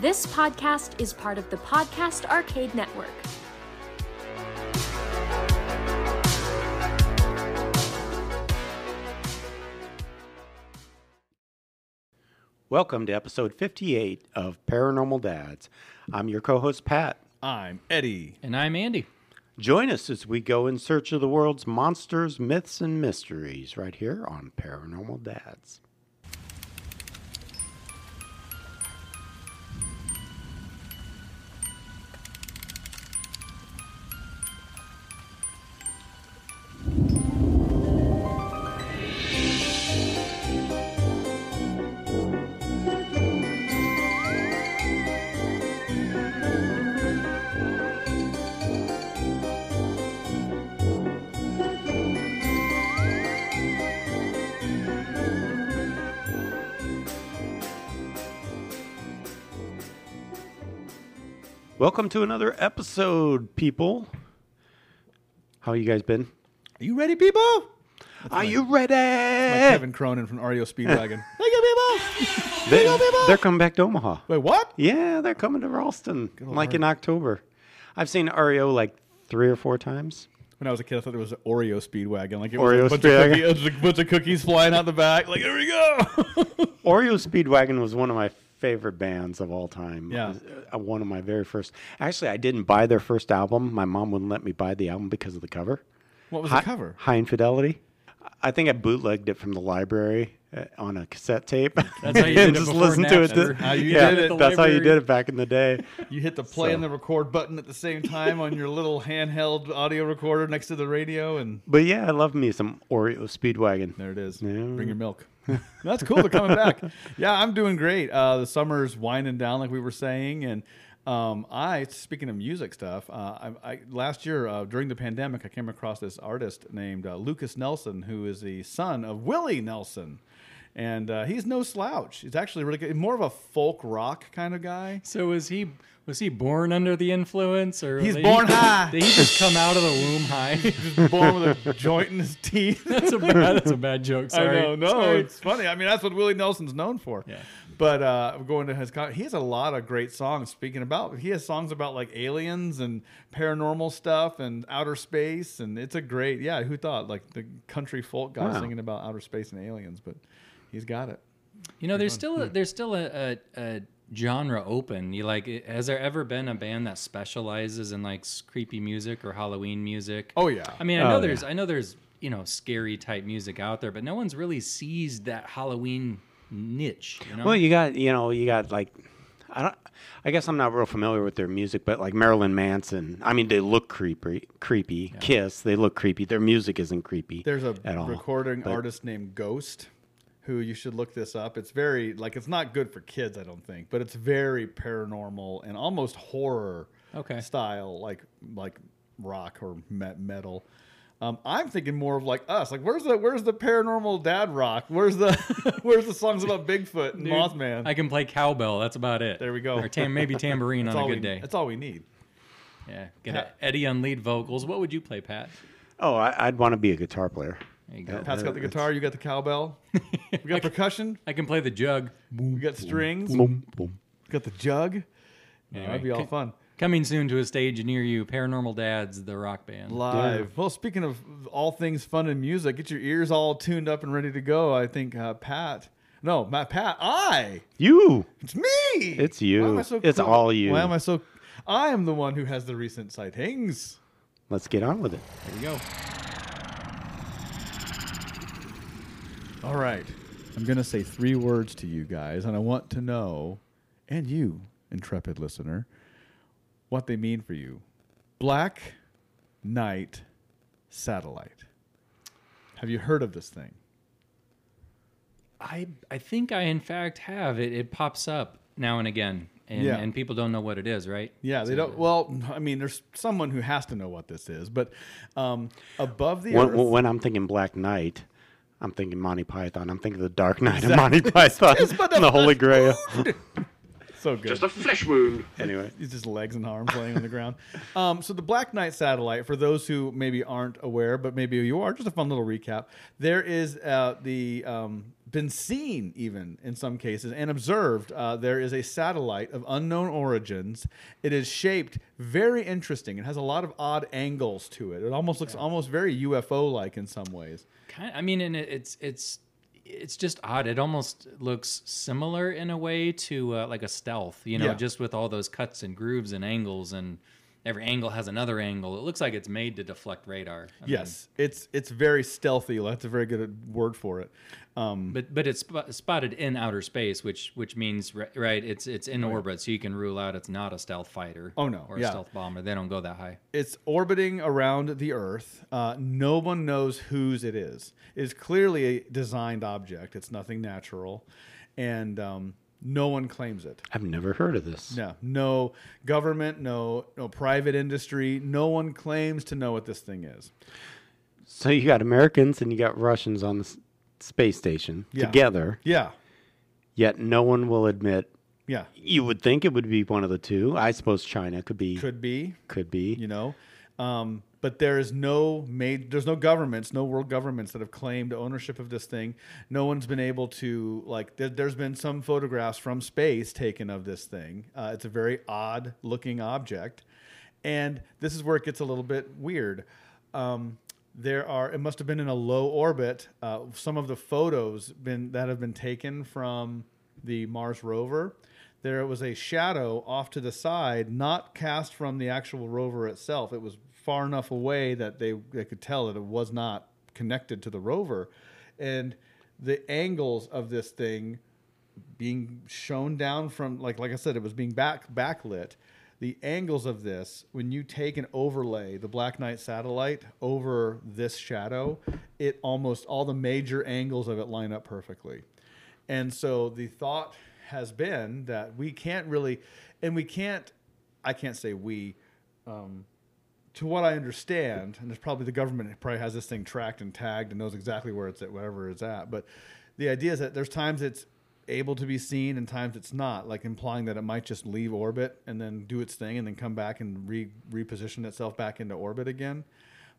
This podcast is part of the Podcast Arcade Network. Welcome to episode 58 of Paranormal Dads. I'm your co host, Pat. I'm Eddie. And I'm Andy. Join us as we go in search of the world's monsters, myths, and mysteries right here on Paranormal Dads. Welcome to another episode, people. How you guys been? Are you ready, people? Are you ready? Like Kevin Cronin from REO Speedwagon. Thank you, people. They, go, people. they're coming back to Omaha. Wait, what? Yeah, they're coming to Ralston, like in October. I've seen REO like three or four times. When I was a kid, I thought it was an Oreo Speedwagon. Like it Oreo was a bunch, Speedwagon. of cookie, it was a bunch of cookies flying out the back. Like, here we go. Oreo Speedwagon was one of my favorite bands of all time. Yeah. Uh, one of my very first. Actually, I didn't buy their first album. My mom wouldn't let me buy the album because of the cover. what was Hi- the cover? Hi Infidelity. I think I bootlegged it from the library uh, on a cassette tape. That's how you did and it just before listened to it. Napster. How you yeah, did it. That's how you did it back in the day. You hit the play So- and the record button at the same time on your little handheld audio recorder next to the radio, and But yeah, I love me some Oreo Speedwagon. there it is. Yeah. Bring your milk. That's cool. They're coming back. Yeah, I'm doing great. Uh, the summer's winding down, like we were saying, and um, I, speaking of music stuff, uh, I, I, last year uh, during the pandemic, I came across this artist named uh, Lukas Nelson, who is the son of Willie Nelson. And uh, he's no slouch. He's actually really good. More of a folk rock kind of guy. So was he was he born under the influence, or He's born he, high. Did he just come out of the womb high? Just born with a joint in his teeth. that's a bad that's a bad joke. Sorry. I know, no, Sorry. it's funny. I mean, that's what Willie Nelson's known for. Yeah. But uh, going to his, he has a lot of great songs. Speaking about, he has songs about like aliens and paranormal stuff and outer space, and it's a great. Yeah, who thought like the country folk guy Wow. singing about outer space and aliens? But he's got it. You know, there's still a, there's still a, a, a genre open. You like, has there ever been a band that specializes in like creepy music or Halloween music? Oh yeah. I mean, I know Oh, there's I know there's you know scary type music out there, but no one's really seized that Halloween niche. You know? Well, you got you know you got like I don't. I guess I'm not real familiar with their music, but like Marilyn Manson. I mean, they look creepy. Creepy. Kiss. They look creepy. Their music isn't creepy. There's a at all. recording but- artist named Ghost who you should look this up. It's very like it's not good for kids, I don't think, but it's very paranormal and almost horror Okay. style, like like rock or metal. Um, I'm thinking more of like us. Like, where's the where's the paranormal dad rock? Where's the where's the songs about Bigfoot and Dude, Mothman? I can play cowbell. That's about it. There we go. Or tam- maybe tambourine that's on a all good we, day. That's all we need. Yeah. Get Pat- Eddie on lead vocals. What would you play, Pat? Oh, I, I'd want to be a guitar player. There you go. Pat's got the guitar. You got the cowbell. We got percussion. I can play the jug. We got strings. Boom, boom. We got the jug. Yeah, Anyway, that'd be all c- fun. Coming soon to a stage near you, Paranormal Dads, the rock band. Live. Well, speaking of all things fun and music, get your ears all tuned up and ready to go. I think uh, Pat. No, Matt. Pat. I. You. It's me. It's you. Why am I so It's all you. Why am I so? I am the one who has the recent sightings. Let's get on with it. There we go. All right. I'm going to say three words to you guys, and I want to know, and you, intrepid listener, what they mean for you. Black Knight Satellite. Have you heard of this thing? I I think I in fact have it. It pops up now and again, and Yeah. and people don't know what it is, right? Yeah, they So- don't. Well, I mean, there's someone who has to know what this is, but um, above the When, earth, when I'm thinking Black Knight, I'm thinking Monty Python. I'm thinking the Dark Knight of Monty Python Yes, but and the Holy Grail. so good. Just a flesh wound. Anyway, It's just legs and arms laying on the ground. Um, so the Black Knight satellite, for those who maybe aren't aware, but maybe you are, just a fun little recap. There is uh, the um, been seen even in some cases and observed. Uh, there is a satellite of unknown origins. It is shaped very interesting. It has a lot of odd angles to it. It almost looks almost very UFO like in some ways. Kind I mean, and it, it's it's it's just odd. It almost looks similar in a way to uh, like a stealth, you know, Yeah. just with all those cuts and grooves and angles, and every angle has another angle. It looks like it's made to deflect radar. I mean, Yes, it's it's very stealthy. That's a very good word for it. Um, but but it's sp- spotted in outer space, which which means right, it's it's in orbit, so you can rule out it's not a stealth fighter. Oh, no, or yeah. a stealth bomber. They don't go that high. it's orbiting around the Earth. Uh, no one knows whose it is. It is clearly a designed object. It's nothing natural, and um, no one claims it. I've never heard of this. No, no government, no no private industry. No one claims to know what this thing is. So you got Americans and you got Russians on the s- space station Yeah. together, Yeah, yet no one will admit. yeah, You would think it would be one of the two. I suppose China could be. could be. Could be. you know um, but there is no made there's no governments no world governments that have claimed ownership of this thing. No one's been able to like there, there's been some photographs from space taken of this thing. Uh, it's a very odd looking object. And this is where it gets a little bit weird. Um, there are it must have been in a low orbit. Uh, some of the photos been that have been taken from the mars rover there was a shadow off to the side not cast from the actual rover itself. It was far enough away that they, they could tell that it was not connected to the rover and the angles of this thing being shown down from like like I said, it was being back backlit. The angles of this, when you take an overlay, the Black Knight satellite over this shadow, it almost all the major angles of it line up perfectly. And so the thought has been that we can't really, and we can't, I can't say we, um, to what I understand, and there's probably the government probably has this thing tracked and tagged and knows exactly where it's at, whatever it's at. But the idea is that there's times it's able to be seen and times it's not, like implying that it might just leave orbit and then do its thing and then come back and re- reposition itself back into orbit again.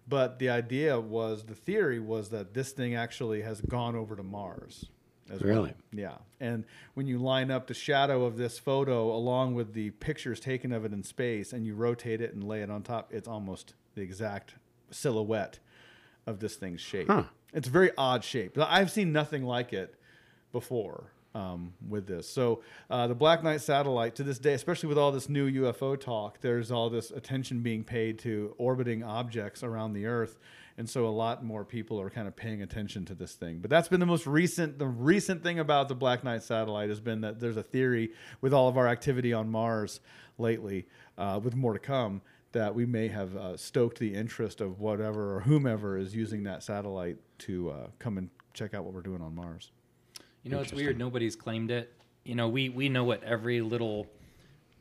But the idea was, the theory was that this thing actually has gone over to Mars. As well. Really? Yeah. And when you line up the shadow of this photo along with the pictures taken of it in space and you rotate it and lay it on top, it's almost the exact silhouette of this thing's shape. Huh. It's a very odd shape. I've seen nothing like it before um, with this. So uh, the Black Knight satellite, to this day, especially with all this new UFO talk, there's all this attention being paid to orbiting objects around the Earth, and so a lot more people are kind of paying attention to this thing. But that's been the most recent. The recent thing about the Black Knight satellite has been that there's a theory with all of our activity on Mars lately, uh, with more to come. That we may have uh, stoked the interest of whatever or whomever is using that satellite to uh, come and check out what we're doing on Mars. You know, it's weird. Nobody's claimed it. You know, we we know what every little,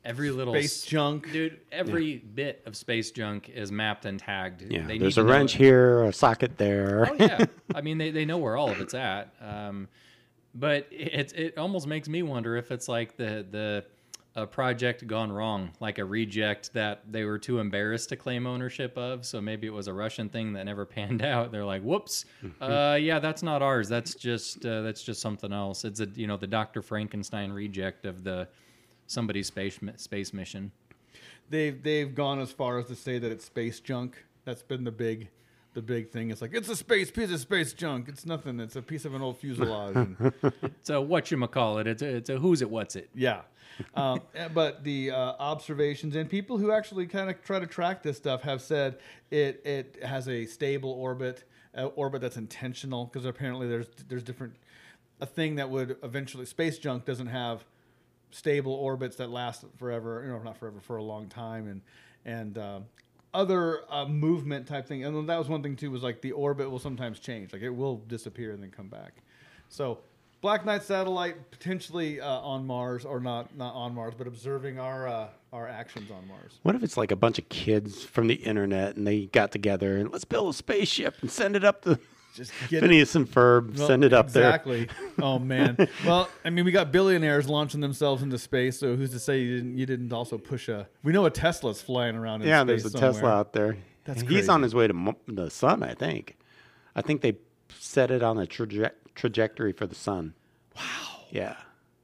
every little Space s- junk. dude. Every bit of space junk is mapped and tagged. Yeah. They There's need a to know wrench it. here, a socket there. Oh yeah, I mean they, they know where all of it's at. Um, but it it almost makes me wonder if it's like the the a project gone wrong, like a reject that they were too embarrassed to claim ownership of. So maybe it was a Russian thing that never panned out. They're like, "Whoops, uh, yeah, that's not ours. That's just uh, that's just something else. It's a you know the Doctor Frankenstein reject of the somebody's space space mission." they've they've gone as far as to say that it's space junk. That's been the big the big thing. It's like it's a space piece of space junk. It's nothing. It's a piece of an old fuselage. and, It's a what you call it. It's a, it's a who's it, what's it. yeah. Um, eh, but the uh, observations and people who actually kind of try to track this stuff have said it it has a stable orbit, uh, orbit that's intentional because apparently there's there's different a thing that would eventually space junk doesn't have stable orbits that last forever, you know, not forever, for a long time, and and uh, other uh, movement type thing. And that was one thing too was like the orbit will sometimes change, like it will disappear and then come back. So Black Knight satellite potentially uh, on Mars or not not on Mars, but observing our uh, our actions on Mars. What if it's like a bunch of kids from the internet and they got together and let's build a spaceship and send it up to just get it Phineas and Ferb, Well, send it up there. exactly. Oh man. well, I mean, we got billionaires launching themselves into space. So who's to say you didn't? You didn't also push a. We know a Tesla's flying around. In Yeah, space there's a somewhere. Tesla out there. That's He's on his way to mo- the sun, I think. I think they set it on a traje- trajectory for the sun. Wow. Yeah.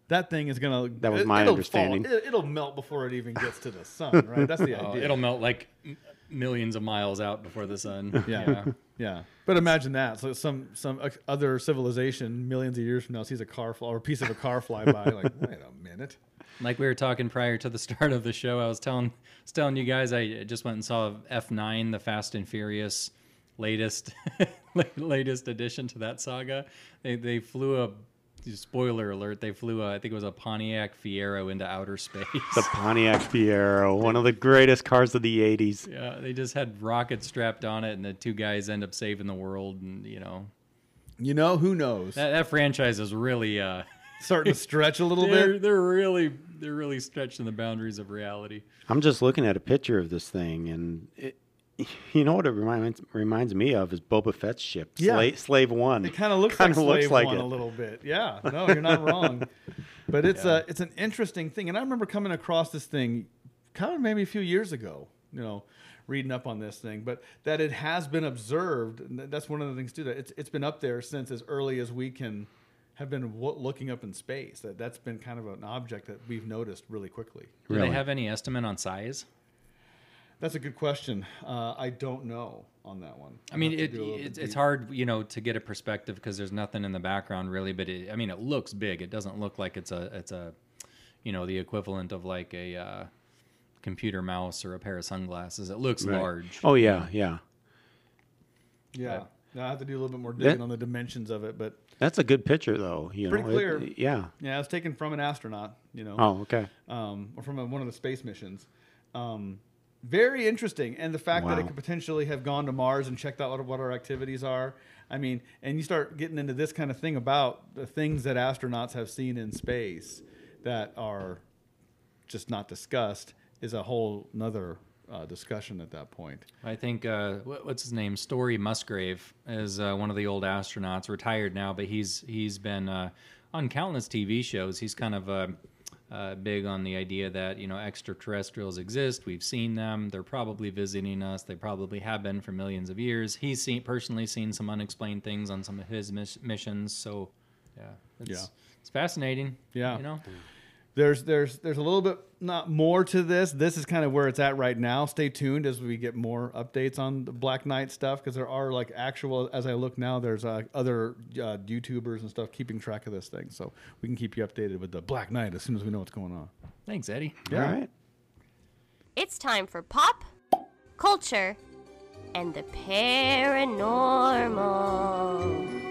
That thing is gonna. That was my it'll understanding. Fall, it, will melt before it even gets to the sun. Right. That's the Oh, idea. it'll melt like m- millions of miles out before the sun. Yeah. Yeah, but imagine that. So some some uh, other civilization millions of years from now sees a car fly, or a piece of a car fly by. Like, wait a minute. Like we were talking prior to the start of the show, I was telling was telling you guys I just went and saw F9, the Fast and Furious latest latest addition to that saga. They they flew a spoiler alert. They flew a, I think it was a Pontiac Fiero into outer space. The Pontiac Fiero, one of the greatest cars of the 80s. yeah, they just had rockets strapped on it, and the two guys end up saving the world. And you know You know who knows? that, that franchise is really uh, Starting to stretch a little they're bit. they're really they're really stretching the boundaries of reality. I'm just looking at a picture of this thing, and it, you know what it reminds reminds me of is Boba Fett's ship, Yeah. Slave, Slave One. It kind of looks like Kinda Slave One it. a little bit. Yeah, no, you're not wrong. But it's a it's an interesting thing, and I remember coming across this thing, kind of maybe a few years ago. You know, reading up on this thing, but that it has been observed. And that's one of the things too. That it's it's been up there since as early as we can have been w- looking up in space. That that's been kind of an object that we've noticed really quickly. Do Really? they have any estimate on size? That's a good question. Uh, I don't know on that one. I mean, I'll it, to do a little it's, it's deep- hard, you know, to get a perspective because there's nothing in the background really. But it, I mean, it looks big. It doesn't look like it's a it's a, you know, the equivalent of like a uh, computer mouse or a pair of sunglasses. It looks Right. large. Oh yeah, yeah. Yeah. Now I have to do a little bit more That- digging on the dimensions of it, but That's a good picture, though. You Pretty know, It- clear. yeah. yeah, it's taken from an astronaut. You know. Oh, okay. um, or from a, one of the space missions. Um, very interesting, and the fact that it could potentially have gone to Mars and checked out what, what our activities are. I mean, and you start getting into this kind of thing about the things that astronauts have seen in space that are just not discussed is a whole another uh, discussion at that point. I think uh, what's his name? Story Musgrave is uh, one of the old astronauts, retired now, but he's he's been uh, on countless TV shows. He's kind of uh, uh, big on the idea that you know extraterrestrials exist. We've seen them. They're probably visiting us. They probably have been for millions of years. He's seen personally seen some unexplained things on some of his miss- missions. So yeah, it's, Yeah. it's fascinating. Yeah. you know. There's there's there's a little bit not more to this. This is kind of where it's at right now. Stay tuned as we get more updates on the Black Knight stuff because there are like actual. As I look now, there's uh, other uh, YouTubers and stuff keeping track of this thing, so we can keep you updated with the Black Knight as soon as we know what's going on. Thanks, Eddie. Yeah. All right. It's time for pop, culture, and the paranormal.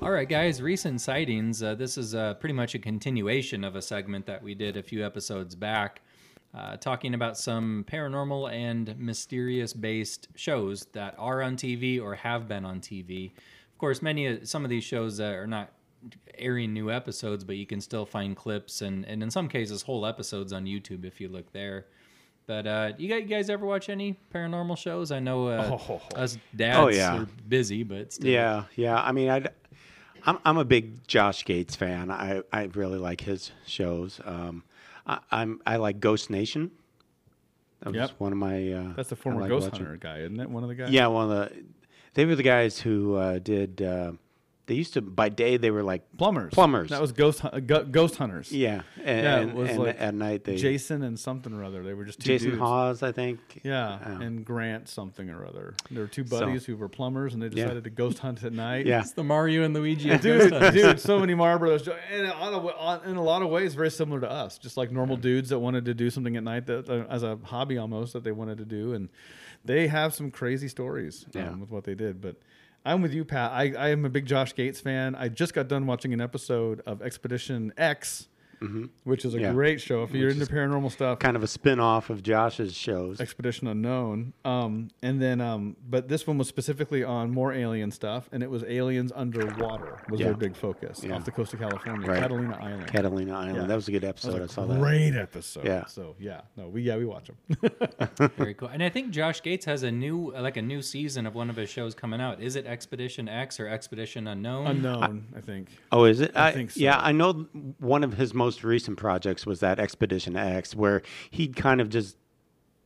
All right, guys, recent sightings. Uh, this is uh, pretty much a continuation of a segment that we did a few episodes back, uh, talking about some paranormal and mysterious based shows that are on TV or have been on TV. Of course, many some of these shows uh, are not airing new episodes, but you can still find clips and, and in some cases whole episodes on YouTube if you look there. But uh, you guys, you guys ever watch any paranormal shows? I know uh, Oh. us dads Oh, yeah. are busy, but still. Yeah, yeah. I mean, I'd, I'm I'm a big Josh Gates fan. I, I really like his shows. Um, I, I'm I like Ghost Nation. That was Yep. one of my. Uh, That's the former like Ghost watching. Hunter guy, isn't it? One of the guys. Yeah, one of the. They were the guys who uh, did. Uh, they used to by day they were like plumbers. Plumbers. That was Ghost Hun- uh, Ghost Hunters. yeah, and, Yeah, it and, was and like at night they Jason and something or other. They were just two Jason dudes. Hawes, I think. Yeah, Oh. and Grant something or other. There were two So- buddies who were plumbers, and they Yeah. decided to ghost hunt at night. Yeah. It's the Mario and Luigi. of Ghost dude, Hunters. dude, so many Marlboros, and on a, on, in a lot of ways, very similar to us. Just like normal dudes that wanted to do something at night that, uh, as a hobby almost, that they wanted to do, and they have some crazy stories um, Yeah. with what they did. But I'm with you, Pat. I, I am a big Josh Gates fan. I just got done watching an episode of Expedition X which is a Yeah. great show if you're into paranormal stuff. Kind of a spin off of Josh's shows. Expedition Unknown. Um, and then, um, but this one was specifically on more alien stuff, and it was aliens underwater was Yeah. their big focus Yeah. off the coast of California, Right. Catalina Island. Catalina Island. Yeah. That was a good That was episode. a I saw that. great episode. Yeah. So yeah, no, we yeah we watch them. Very cool. And I think Josh Gates has a new, like a new season of one of his shows coming out. Is it Expedition X or Expedition Unknown? Unknown, I think. Oh, is it? I think so. Yeah, I know one of his most recent projects was that Expedition X, where he'd kind of just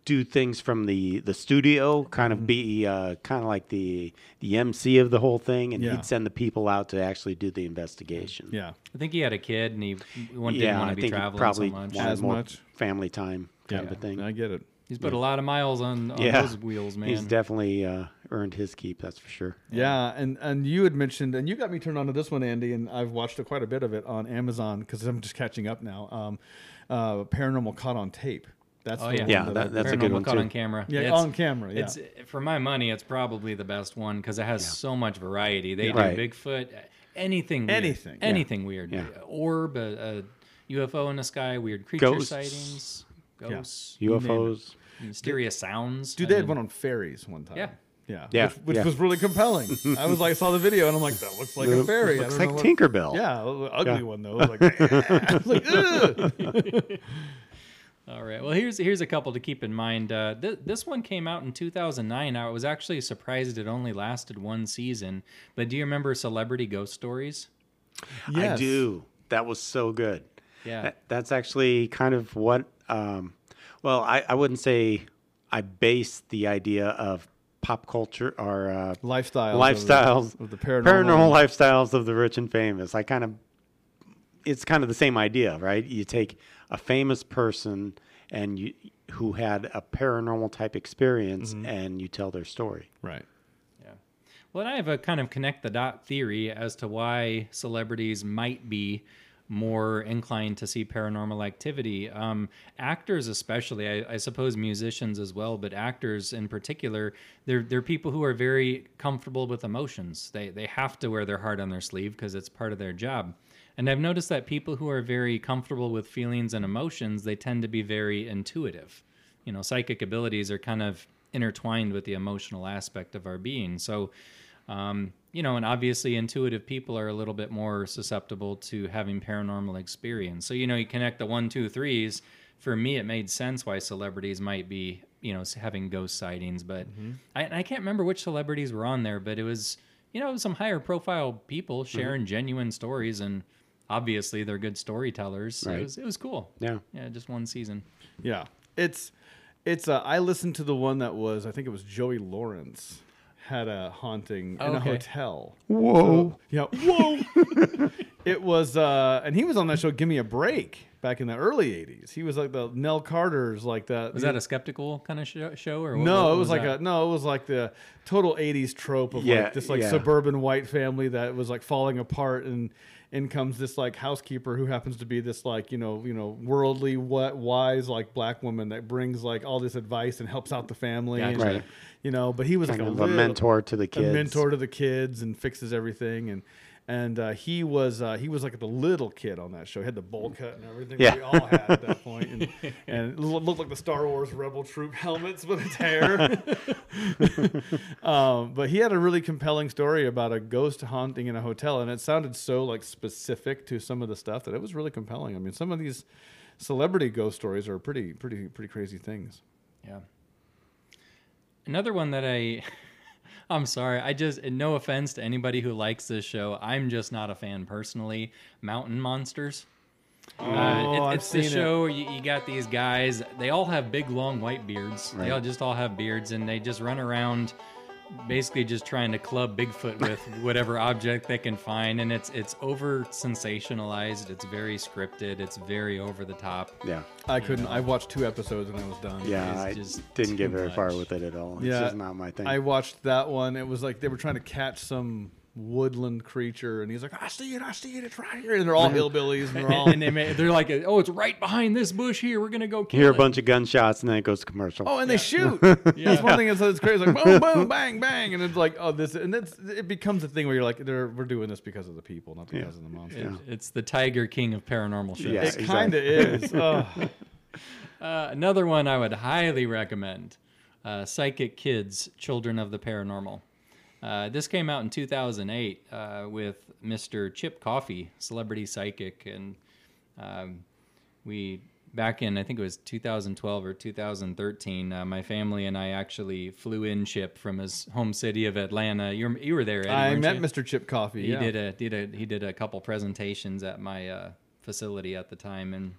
do things from the the studio, kind Mm-hmm. of be uh, kind of like the the MC of the whole thing, and Yeah. he'd send the people out to actually do the investigation. Yeah. I think he had a kid and he one didn't yeah, want to be think he traveling probably so much. wanted As more much. family time kind Yeah. of a thing. I get it. He's put a lot of miles on, on yeah, those wheels, man. He's definitely uh, earned his keep. That's for sure. Yeah, and and you had mentioned, and you got me turned on to this one, Andy, and I've watched it, quite a bit of it on Amazon because I'm just catching up now. Um, uh, Paranormal Caught on Tape. That's Oh yeah, Yeah, that that- I- that's a good Paranormal one, caught too. on camera. Yeah, It's- on camera, yeah. It's for my money, it's probably the best one because it has so much variety. They Right. do Bigfoot, anything, weird. Anything, yeah. anything weird. Yeah. Orb, a, a UFO in the sky, weird creature Ghosts. sightings, ghosts, UFOs. mysterious sounds. Dude, I they had one on fairies one time. Yeah. Yeah. Yeah, Which, which yeah. was really compelling. I was like, I saw the video and I'm like, that looks like a fairy. I Looks don't like know what- Tinkerbell. Yeah, ugly Yeah. one though. It was like, I was like, "Ugh." All right. Well, here's here's a couple to keep in mind. Uh, th- this one came out in 2009. I was actually surprised it only lasted one season. But do you remember Celebrity Ghost Stories? I do. That was so good. Yeah. That, that's actually kind of what, um, well, I, I wouldn't say I base the idea of pop culture or uh, Lifestyles. lifestyles, Of the, of the paranormal. paranormal lifestyles of the rich and famous. I kind of, it's kind of the same idea, right? You take a famous person and you who had a paranormal type experience Mm-hmm. and you tell their story. Right. Yeah. Well, I have a kind of connect the dot theory as to why celebrities might be more inclined to see paranormal activity. Um, actors, especially, I, I suppose musicians as well, but actors in particular, they're they're people who are very comfortable with emotions. They they have to wear their heart on their sleeve because it's part of their job. And I've noticed that people who are very comfortable with feelings and emotions, they tend to be very intuitive. You know, psychic abilities are kind of intertwined with the emotional aspect of our being. So, um, you know, and obviously intuitive people are a little bit more susceptible to having paranormal experience. So, you know, you connect the one, two, threes. For me, it made sense why celebrities might be, you know, having ghost sightings. But I, I can't remember which celebrities were on there, but it was, you know, some higher profile people sharing genuine stories. And obviously they're good storytellers. Right. It, was, it was cool. Yeah. Yeah, just one season. Yeah. It's it's uh, I listened to the one that was I think it was Joey Lawrence had a haunting in a hotel. Whoa. Yeah. Whoa. it was uh and he was on that show Give Me a Break back in the early 80s. He was like the Nell Carter's like that. Was that a skeptical kind of show, show or what, no, what it was, like that? a no, it was like the total '80s trope of Yeah, like this like yeah. suburban white family that was like falling apart, and in comes this like housekeeper who happens to be this like you know you know worldly what wise like black woman that brings like all this advice and helps out the family, and, Right. You know, but he was Kind like of a, a mentor to the a kids. mentor to the kids and fixes everything and. And uh, he was uh, he was like the little kid on that show. He had the bowl cut and everything Yeah. that we all had at that point, and, and looked like the Star Wars Rebel Troop helmets with his hair. um, but he had a really compelling story about a ghost haunting in a hotel, and it sounded so like specific to some of the stuff that it was really compelling. I mean, some of these celebrity ghost stories are pretty, pretty, pretty crazy things. Yeah. Another one that I, I'm sorry, I just, no offense to anybody who likes this show, I'm just not a fan personally. Mountain Monsters. uh, it- Oh, it's the seen it. show. You, you got these guys. They all have big, long white beards. They all just all have beards, and they just run around, basically just trying to club Bigfoot with whatever object they can find. And it's it's over sensationalized. It's very scripted. It's very over the top. Yeah. I couldn't. I watched two episodes and I was done. Yeah, It's I just didn't get too very far with it at all. It's Yeah, just not my thing. I watched that one. It was like they were trying to catch some woodland creature, and he's like, "I see it, I see it, it's right here," and they're all hillbillies, and they're all and they may, they're like, oh, it's right behind this bush here. We're gonna go kill Hear a it. bunch of gunshots and then it goes to commercial. Oh, and they shoot. That's one thing that's, that's crazy. Like boom, boom, bang, bang, and it's like, oh, this, and it's, it becomes a thing where you're like, they're, we're doing this because of the people, not because of the monsters. It's the Tiger King of paranormal shows. Yeah. It kind of is. Oh. Uh, another one I would highly recommend uh, Psychic Kids, Children of the Paranormal. Uh, this came out in 2008 uh, with Mr. Chip Coffey, celebrity psychic. And um, we, back in, I think it was 2012 or 2013, uh, my family and I actually flew in Chip from his home city of Atlanta. You were, you were there, Eddie, I met you? Mr. Chip Coffey. He yeah. did a did a he did a couple presentations at my uh, facility at the time, and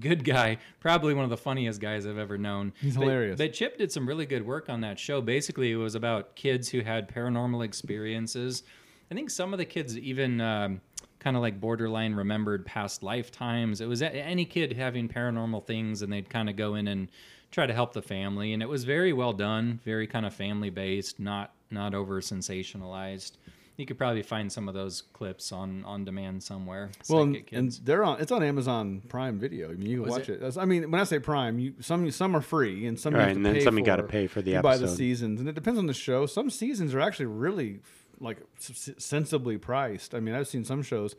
good guy, probably one of the funniest guys I've ever known. He's But- hilarious. But Chip did some really good work on that show. Basically, it was about kids who had paranormal experiences. I think some of the kids even um, kind of like borderline remembered past lifetimes. It was any kid having paranormal things, and they'd kind of go in and try to help the family, and it was very well done, very kind of family based, not not over sensationalized. You could probably find some of those clips on on demand somewhere. Well, and, and they're on. It's on Amazon Prime Video. I mean, you can watch it? it. I mean, when I say Prime, you some some are free and some you Right, have to and then pay some you gotta pay for the You buy the seasons, and it depends on the show. Some seasons are actually really like sensibly priced. I mean, I've seen some shows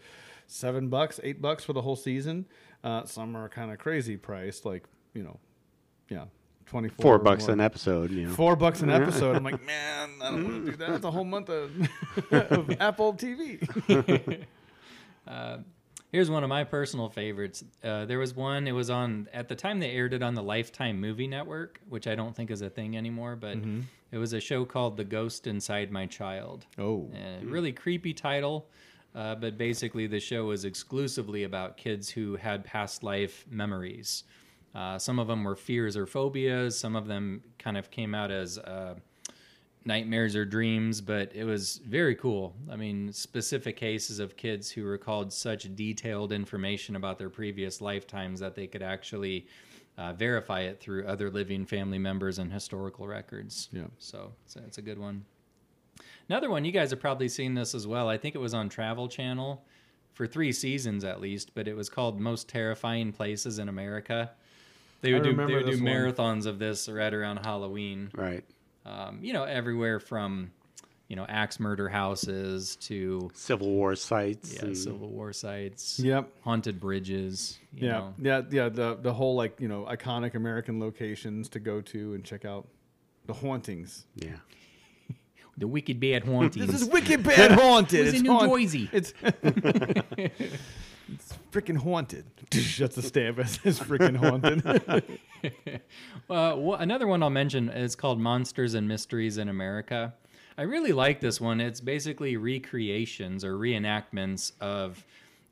seven bucks, eight bucks for the whole season. Uh, some are kind of crazy priced, like you know, yeah, twenty four Four bucks an episode, you know. Four bucks an episode. I'm like, man, I don't want to do that. That's a whole month of, of Apple TV. Here's one of my personal favorites. Uh, there was one. It was on at the time they aired it on the Lifetime Movie Network, which I don't think is a thing anymore. But Mm-hmm. it was a show called The Ghost Inside My Child. Oh. Uh, really creepy title. Uh, but basically, the show was exclusively about kids who had past life memories. Uh, some of them were fears or phobias. Some of them kind of came out as uh, nightmares or dreams, but it was very cool. I mean, specific cases of kids who recalled such detailed information about their previous lifetimes that they could actually uh, verify it through other living family members and historical records. Yeah. So a, it's a good one. Another one, you guys have probably seen this as well. I think it was on Travel Channel for three seasons at least, but it was called Most Terrifying Places in America. They would do they would do this one. marathons of this right around Halloween Right. um, you know, everywhere from, you know, axe murder houses to Civil War sites. yeah, and- Civil War sites, Yep. haunted bridges. You Yeah, know. yeah, yeah. The the whole like you know iconic American locations to go to and check out the hauntings. Yeah. the wicked bad hauntings. This is wicked bad haunted. was in It's New haunt- Jersey. It's it's freaking haunted. That's a stamp. It says freaking haunted. Uh, wha- another one I'll mention is called Monsters and Mysteries in America. I really like this one. It's basically recreations or reenactments of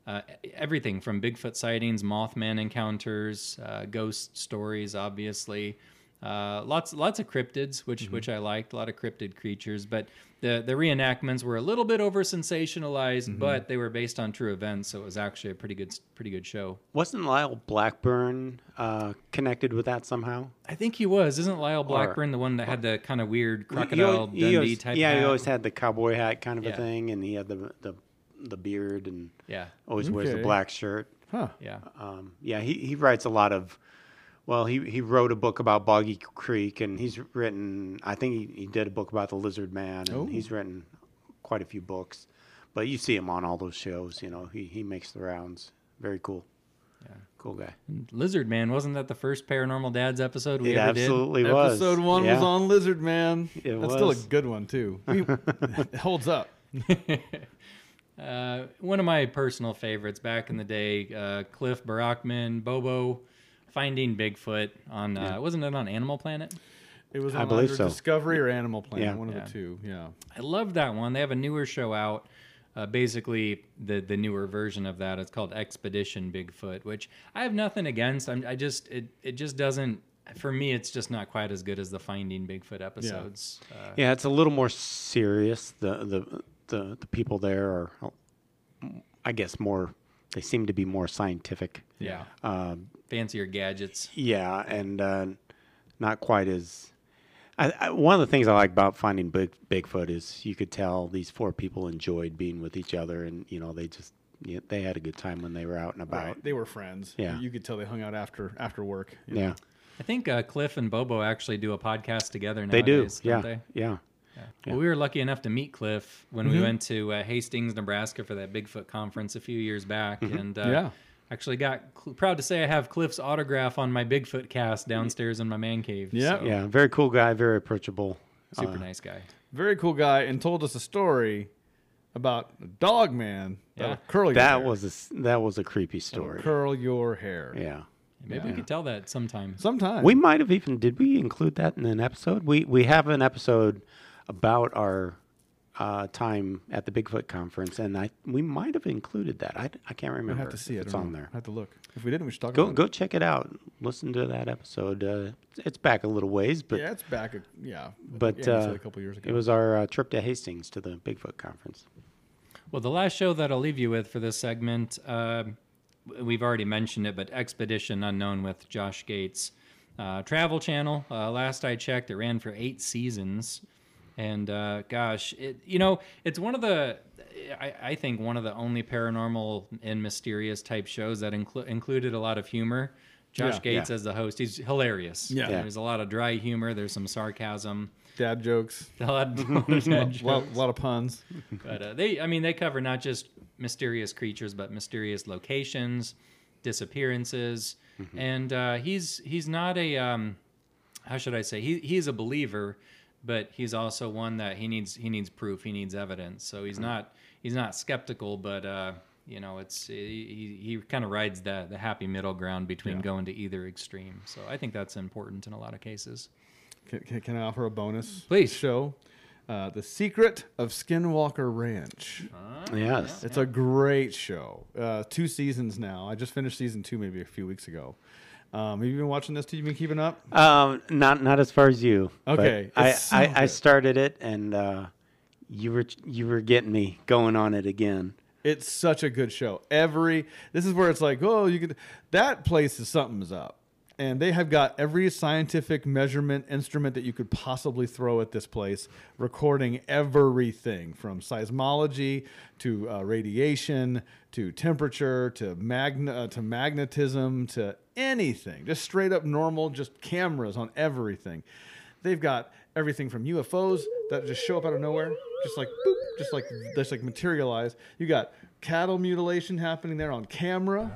uh, everything from Bigfoot sightings, Mothman encounters, uh, ghost stories, obviously. Uh, lots, lots of cryptids, which which I liked. A lot of cryptid creatures, but the the reenactments were a little bit over sensationalized, but they were based on true events, so it was actually a pretty good pretty good show. Wasn't Lyle Blackburn uh, connected with that somehow? I think he was. Isn't Lyle Blackburn the one that had the kind of weird crocodile He- he Dundee always- type? Yeah, he always had the cowboy hat kind of Yeah. a thing, and he had the the the beard and Yeah, always wears Okay. the black shirt. Huh. yeah. Um, yeah, he, he writes a lot of. Well, he, he wrote a book about Boggy Creek, and he's written. I think he, he did a book about the Lizard Man, and Oh. he's written quite a few books. But you see him on all those shows. You know, he he makes the rounds. Very cool. Yeah, cool guy. Lizard Man wasn't that the first Paranormal Dads episode we It ever absolutely was. Episode one was on Lizard Man. It That's still a good one too. We- it holds up. Uh, one of my personal favorites back in the day, uh, Cliff Barackman, Bobo, Finding Bigfoot on. Uh, Wasn't it on Animal Planet? It was I believe either so. Discovery or Animal Planet, Yeah. one of Yeah. the two. Yeah. I love that one. They have a newer show out. Uh, basically, the the newer version of that. It's called Expedition Bigfoot, which I have nothing against. I'm, I just it it just doesn't. For me, it's just not quite as good as the Finding Bigfoot episodes. Uh, Yeah, it's a little more serious. The the the, the people there are, I guess, more. They seem to be more scientific. yeah, Um, fancier gadgets. Yeah, and uh, not quite as. I, I, one of the things I like about finding Big, Bigfoot is you could tell these four people enjoyed being with each other, and you know they just yeah, they had a good time when they were out and about. Right. They were friends. Yeah. You could tell they hung out after after work. you know. Yeah, I think uh, Cliff and Bobo actually do a podcast together they do. Yeah, don't they? yeah. Well, we were lucky enough to meet Cliff when we went to uh, Hastings, Nebraska for that Bigfoot conference a few years back, and uh, Yeah. actually got cl- proud to say I have Cliff's autograph on my Bigfoot cast downstairs in my man cave. Yeah. so, Yeah, very cool guy, very approachable. super Uh, nice guy. Very cool guy, and told us a story about a dog man that Yeah. will curl your That hair. was a that was a creepy That will story. curl your hair. Yeah. Maybe we could tell that sometime. Sometime. We might have even did we include that in an episode? We we have an episode about our uh, time at the Bigfoot conference, and I we might have included that. I, I can't remember. I have to see it. It's on there. I have to look. If we didn't, we should talk Go about go it. check it out. Listen to that episode. Uh, it's back a little ways, but yeah, it's back. A, yeah, but yeah, you said uh, a couple years ago. it was our uh, trip to Hastings to the Bigfoot conference. Well, the last show that I'll leave you with for this segment, uh, we've already mentioned it, but Expedition Unknown with Josh Gates. Uh, Travel Channel. Uh, last I checked, it ran for eight seasons, and uh, gosh, it you know it's one of the I, I think one of the only paranormal and mysterious type shows that inclu- included a lot of humor. Josh Yeah. Gates as the host, he's hilarious. Yeah. Yeah. there's a lot of dry humor. There's some sarcasm. dad jokes. A lot, a lot of A lot, lot of puns. but uh, they, I mean, they cover not just mysterious creatures, but mysterious locations, disappearances, and uh, he's he's not a um, how should I say? He he's a believer, but he's also one that he needs he needs proof, he needs evidence. So he's not he's not skeptical, but uh, you know, it's he he kind of rides the the happy middle ground between going to either extreme. So I think that's important in a lot of cases. Can, can, can I offer a bonus? Please. Show. Uh, the Secret of Skinwalker Ranch. yes. It's a great show. Uh, two seasons now. I just finished season two maybe a few weeks ago. Um, have you been watching this? Too? You been keeping up? Um, not not as far as you. Okay, I, so I, I started it, and uh, you were you were getting me going on it again. It's such a good show. Every this is where it's like, oh, you could that place is something's up. And they have got every scientific measurement instrument that you could possibly throw at this place, recording everything from seismology to uh, radiation to temperature to magna uh, to magnetism to anything. Just straight up normal, just cameras on everything. They've got everything from UFOs that just show up out of nowhere, just like boop, just like just like materialize. You got cattle mutilation happening there on camera.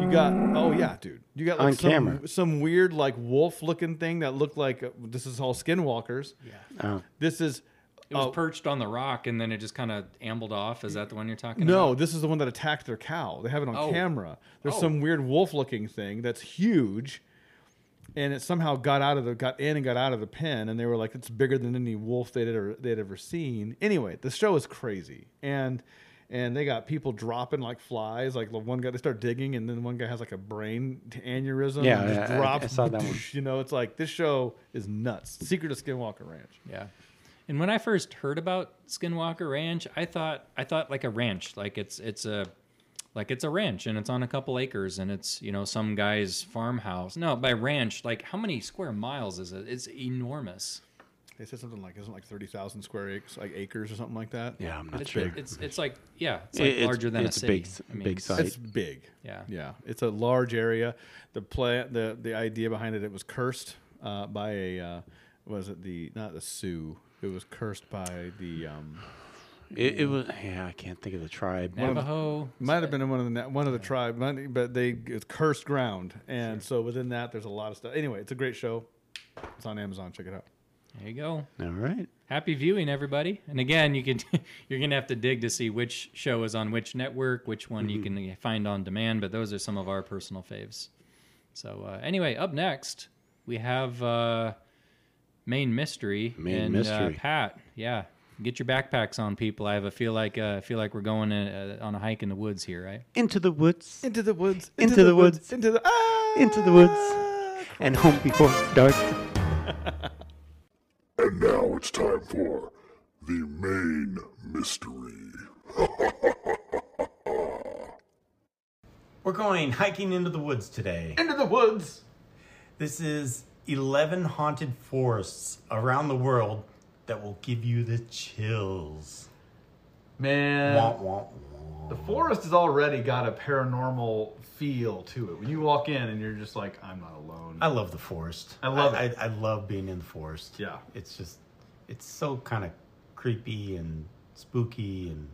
You got oh yeah, dude. You got like On some, camera. some weird like wolf looking thing that looked like uh, this is all skinwalkers. Yeah. Oh. This is It was oh, perched on the rock, and then it just kind of ambled off. Is that the one you're talking no, about? No, this is the one that attacked their cow. They have it on Oh. camera. There's Oh. some weird wolf looking thing that's huge. And it somehow got out of the got in and got out of the pen, and they were like, "It's bigger than any wolf they'd ever they'd ever seen." Anyway, the show is crazy, and and they got people dropping like flies. Like the one guy, they start digging, and then one guy has like a brain aneurysm. Yeah, and just yeah, I- I saw that one. You know, it's like this show is nuts. Secret of Skinwalker Ranch. Yeah. And when I first heard about Skinwalker Ranch, I thought I thought like a ranch, like it's it's a like it's a ranch and it's on a couple acres and it's you know some guy's farmhouse. No, by ranch, like how many square miles is it? It's enormous. They said something like isn't like thirty thousand square acres, like acres or something like that. Yeah, I'm not It's sure. It's it's like yeah, it's like it's- larger than it's a a big city. s- big it's- site. It's big. Yeah. Yeah. It's a large area. The plan, the the idea behind it, it was cursed uh, by a uh, was it the not the Sioux? It was cursed by the um, It, it was yeah. I can't think of the tribe. Navajo. might have been one of the one of the tribe, but they it's cursed ground, and so within that there's a lot of stuff. Anyway, it's a great show. It's on Amazon. Check it out. There you go. All right. Happy viewing, everybody! And again, you can you're gonna have to dig to see which show is on which network, which one you Mm-hmm. can find on demand. But those are some of our personal faves. So uh, anyway, up next we have uh, main mystery. Main and, mystery. Uh, Pat, yeah, get your backpacks on, people. I have a feel like uh, I feel like we're going uh, on a hike in the woods here, right? Into the woods. Into the woods. Into the woods. Into the ah, Into the woods. And home before dark. And now it's time for the main mystery. We're going hiking into the woods today. Into the woods. This is 11 haunted forests around the world that will give you the chills. Man, Wah, wah, wah. the forest has already got a paranormal feel to it. When you walk in and you're just like, I'm not alone. I love the forest. I love I, it. I, I love being in the forest. Yeah. It's just, it's so kind of creepy and spooky and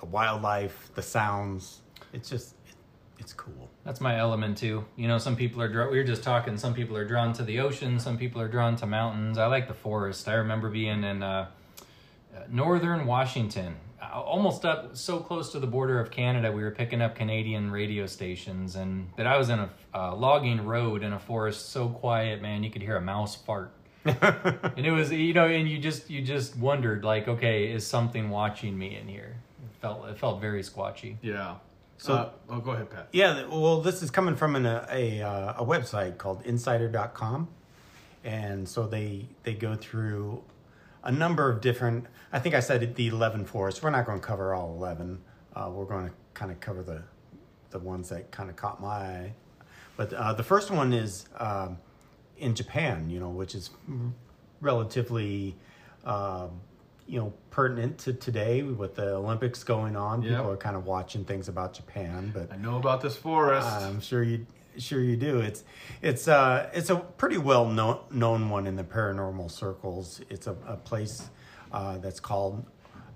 the wildlife, the sounds. It's just, it, it's cool. That's my element too. You know, some people are drawn. We were just talking. Some people are drawn to the ocean. Some people are drawn to mountains. I like the forest. I remember being in uh, uh, northern Washington, uh, almost up so close to the border of Canada. We were picking up Canadian radio stations, and that I was in a uh, logging road in a forest so quiet, man, you could hear a mouse fart. and it was, you know, and you just you just wondered, like, okay, is something watching me in here? It felt it felt very squatchy. yeah. So- uh, oh, go ahead, Pat. Yeah, well, this is coming from an, a a, uh, a website called Insider.com, and so they they go through a number of different. I think I said the eleven forests. We're not going to cover all eleven. Uh, we're going to kind of cover the the ones that kind of caught my eye. But uh, the first one is um, in Japan, you know, which is relatively. Um, you know, pertinent to today with the Olympics going on, Yep. people are kind of watching things about Japan. But I know about this forest. I'm sure you sure you do. It's it's uh it's a pretty well known known one in the paranormal circles. It's a, a place uh, that's called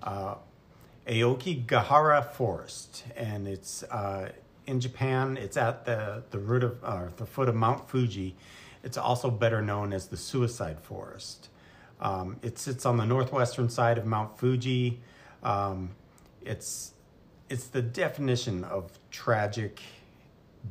uh, Aokigahara Forest, and it's uh, in Japan. It's at the the root of uh, the foot of Mount Fuji. It's also better known as the Suicide Forest. Um, it sits on the northwestern side of Mount Fuji. Um, it's it's the definition of tragic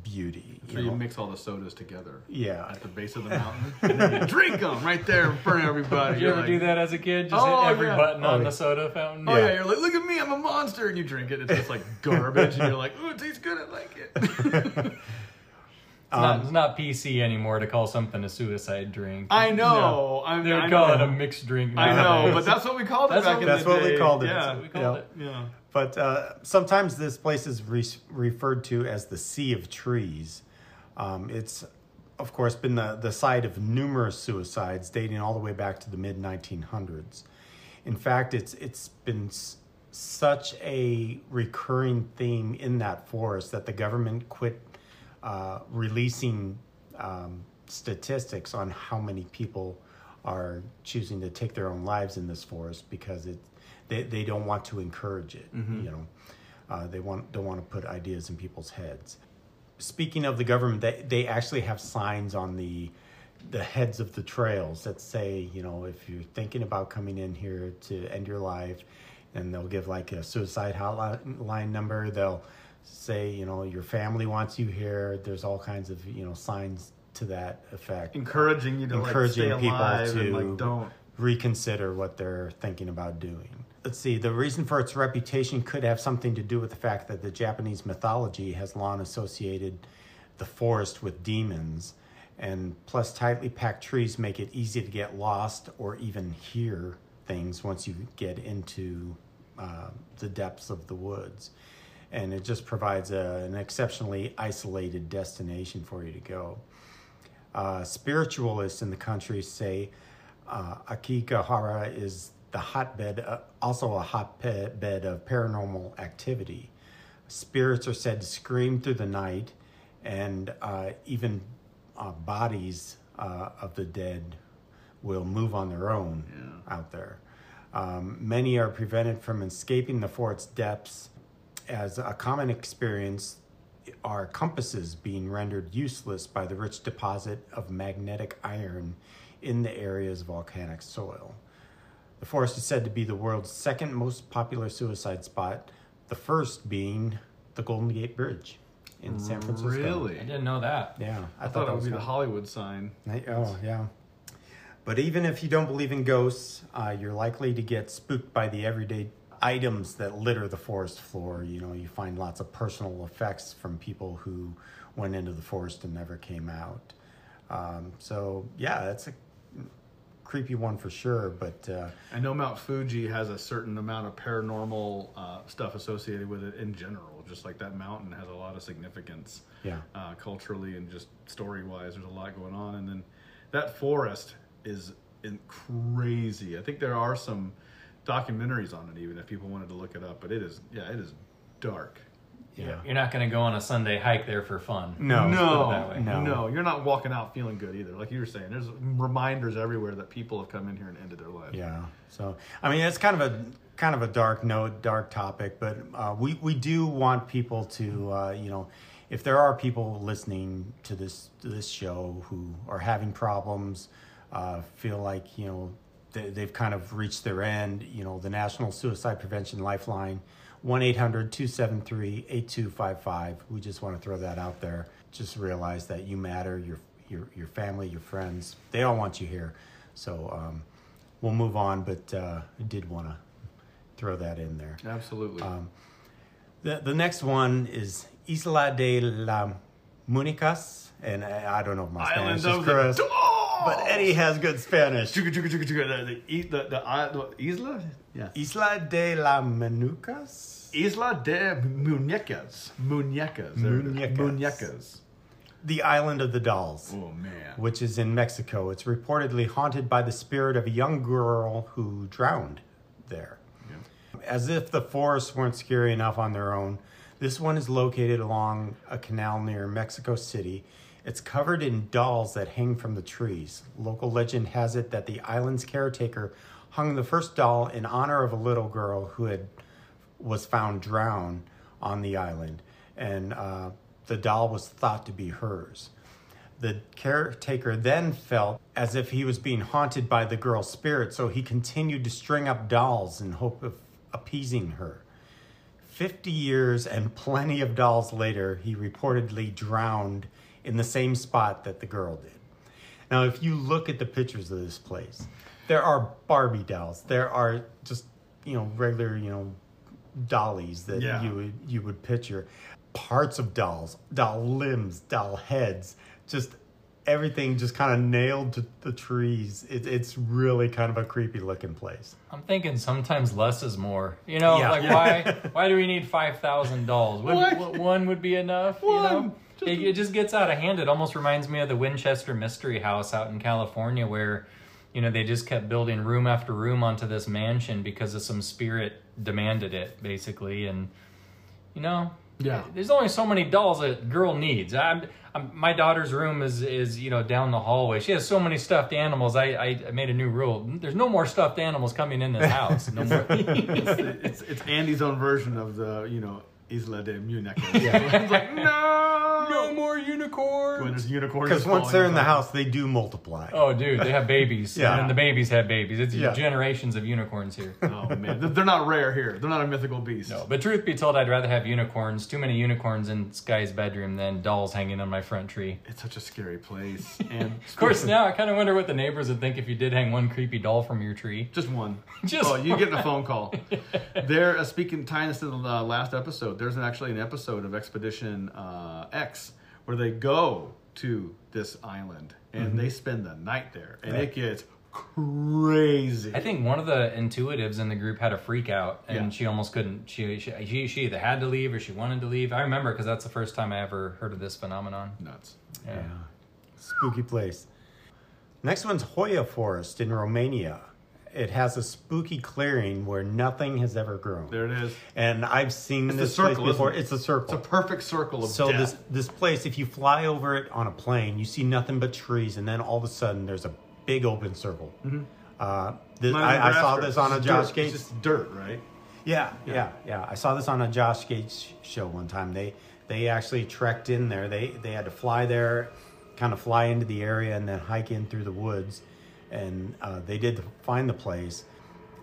beauty. so you mix all the sodas together yeah, at the base of the mountain, and then you drink them right there in front of everybody. Did you You're ever like, do that as a kid? Just Oh, hit every yeah. button Oh, on yeah. the soda fountain? Oh yeah. Yeah. you're like, look at me, I'm a monster, and you drink it. It's just like garbage, and you're like, oh, it tastes good, I like it. It's, not, it's not PC anymore to call something a suicide drink. I know. I, They I would call know. it a mixed drink. I know, but that's what we called it That's back what- in that's the what we called it. Yeah, That's what we called Yeah. it. yeah. But uh, sometimes this place is re- referred to as the Sea of Trees. Um, it's, of course, been the, the site of numerous suicides dating all the way back to the mid 1900s. In fact, it's it's been s- such a recurring theme in that forest that the government quit uh, releasing um, statistics on how many people are choosing to take their own lives in this forest because it they, they don't want to encourage it. You know, uh, they want don't want to put ideas in people's heads. Speaking of the government, they they actually have signs on the the heads of the trails that say, you know, if you're thinking about coming in here to end your life, and they'll give like a suicide hotline line number. They'll say, you know, your family wants you here. There's all kinds of you know signs to that effect, Encouraging you to encouraging like people to like don't. reconsider what they're thinking about doing. Let's see, the reason for its reputation could have something to do with the fact that the Japanese mythology has long associated the forest with demons, and plus, tightly packed trees make it easy to get lost or even hear things once you get into uh, the depths of the woods. And it just provides a, an exceptionally isolated destination for you to go. Uh, spiritualists in the country say uh, Aokigahara is the hotbed, uh, also a hotbed of paranormal activity. Spirits are said to scream through the night, and uh, even uh, bodies uh, of the dead will move on their own out there. Um, many are prevented from escaping the fort's depths, as a common experience are compasses being rendered useless by the rich deposit of magnetic iron in the area's volcanic soil. The forest is said to be the world's second most popular suicide spot, the first being the Golden Gate Bridge in San Francisco. Really? I didn't know that. Yeah, I thought it would be the Hollywood sign. I- Oh, yeah. But even if you don't believe in ghosts, uh, you're likely to get spooked by the everyday items that litter the forest floor. You know, you find lots of personal effects from people who went into the forest and never came out. Um, so, yeah, that's a creepy one for sure. But uh, I know Mount Fuji has a certain amount of paranormal uh, stuff associated with it in general. Just like that mountain has a lot of significance yeah, uh, culturally and just story wise. There's a lot going on. And then that forest is crazy. I think there are some documentaries on it, even if people wanted to look it up. But it is, yeah, it is dark. Yeah. You're not going to go on a Sunday hike there for fun. No. no. No. no, you're not walking out feeling good either. Like you were saying, there's reminders everywhere that people have come in here and ended their lives. Yeah. So I mean, it's kind of a kind of a dark note, dark topic, but uh, we we do want people to uh, you know, if there are people listening to this to this show who are having problems, uh, feel like you know they, they've kind of reached their end, you know, the National Suicide Prevention Lifeline. 1 800 273 8255. We just want to throw that out there. Just realize that you matter, your, your, your family, your friends, they all want you here. So um, we'll move on, but uh, I did want to throw that in there. Absolutely. Um, The, the next one is Isla de la Municas, and I, I don't know if my Island Spanish is of the correct! But Eddie has good Spanish. Chuka, chuka, chuka, chuka, the, the, the, the, uh, the Isla? Yeah. Isla de la Manucas? Isla de Muñecas. Muñecas. There it is. Muñecas. Muñecas. The Island of the Dolls. Oh, man. which is in Mexico. It's reportedly haunted by the spirit of a young girl who drowned there. As if the forests weren't scary enough on their own, this one is located along a canal near Mexico City. It's covered in dolls that hang from the trees. Local legend has it that the island's caretaker hung the first doll in honor of a little girl who had was found drowned on the island, and uh, the doll was thought to be hers. The caretaker then felt as if he was being haunted by the girl's spirit, so he continued to string up dolls in hope of appeasing her. 50 years and plenty of dolls later, he reportedly drowned in the same spot that the girl did. Now, if you look at the pictures of this place, there are Barbie dolls. There are just, you know, regular, you know, dollies that Yeah. you would you would picture. Parts of dolls, doll limbs, doll heads, just everything just kind of nailed to the trees. It, it's really kind of a creepy looking place. I'm thinking sometimes less is more. You know, Yeah. like why why do we need five thousand dolls? Would, What? One would be enough. You One. know, it, it just gets out of hand. It almost reminds me of the Winchester Mystery House out in California, where you know they just kept building room after room onto this mansion because of some spirit demanded it, basically, and you know. Yeah. There's only so many dolls a girl needs. I'm, I'm, my daughter's room is, is you know down the hallway. She has so many stuffed animals. I, I, made a new rule. There's no more stuffed animals coming in this house. No more. it's, it's Andy's own version of the, you know, Isla de Muñecas. Yeah. like, no! No more When unicorns. there's unicorns. Because once they're in the house, they do multiply. Oh, dude, they have babies. Yeah. And the babies have babies. It's Yeah. generations of unicorns here. Oh, man. They're- They're not rare here. They're not a mythical beast. No, but truth be told, I'd rather have unicorns, too many unicorns in Sky's bedroom than dolls hanging on my front tree. It's such a scary place. And Of course, now I kind of wonder what the neighbors would think if you did hang one creepy doll from your tree. Just one. Just oh, you getting a phone call. there, uh, speaking, tying this to the uh, last episode, there's an, actually an episode of Expedition uh, X where they go to this island and mm-hmm. they spend the night there, and it gets crazy. I think one of the intuitives in the group had a freak out, and Yeah. she almost couldn't. She, she she she either had to leave or she wanted to leave. I remember because that's the first time I ever heard of this phenomenon. Nuts. Yeah. Spooky place. Next one's Hoia Forest in Romania. It has a spooky clearing where nothing has ever grown. There it is. And I've seen It's this circle, place before. it? It's a circle. It's a perfect circle of so death. this this place, if you fly over it on a plane, you see nothing but trees, and then all of a sudden there's a big open circle. Uh, this, I, I saw this on a Josh dirt. Gates. It's just dirt, right? Yeah, yeah, yeah. I saw this on a Josh Gates show one time. They they actually trekked in there. They they had to fly there, kind of fly into the area, and then hike in through the woods. And uh, they did find the place.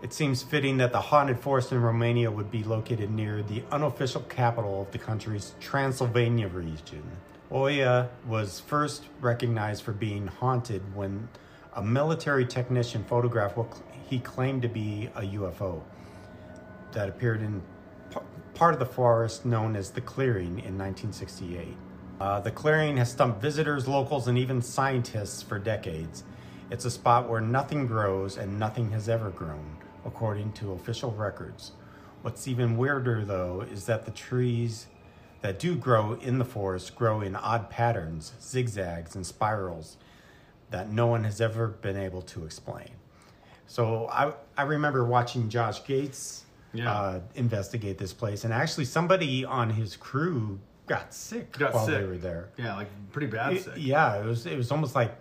It seems fitting that the haunted forest in Romania would be located near the unofficial capital of the country's Transylvania region. Oya was first recognized for being haunted when a military technician photographed what he claimed to be a UFO that appeared in part of the forest known as the Clearing in 1968. Uh, the Clearing has stumped visitors, locals, and even scientists for decades. It's a spot where nothing grows and nothing has ever grown, according to official records. What's even weirder, though, is that the trees that do grow in the forest grow in odd patterns, zigzags, and spirals. that no one has ever been able to explain. So I I remember watching Josh Gates Yeah. uh, investigate this place, and actually somebody on his crew got sick Got while they were there. Yeah, like pretty bad It- sick. yeah, it was it was almost like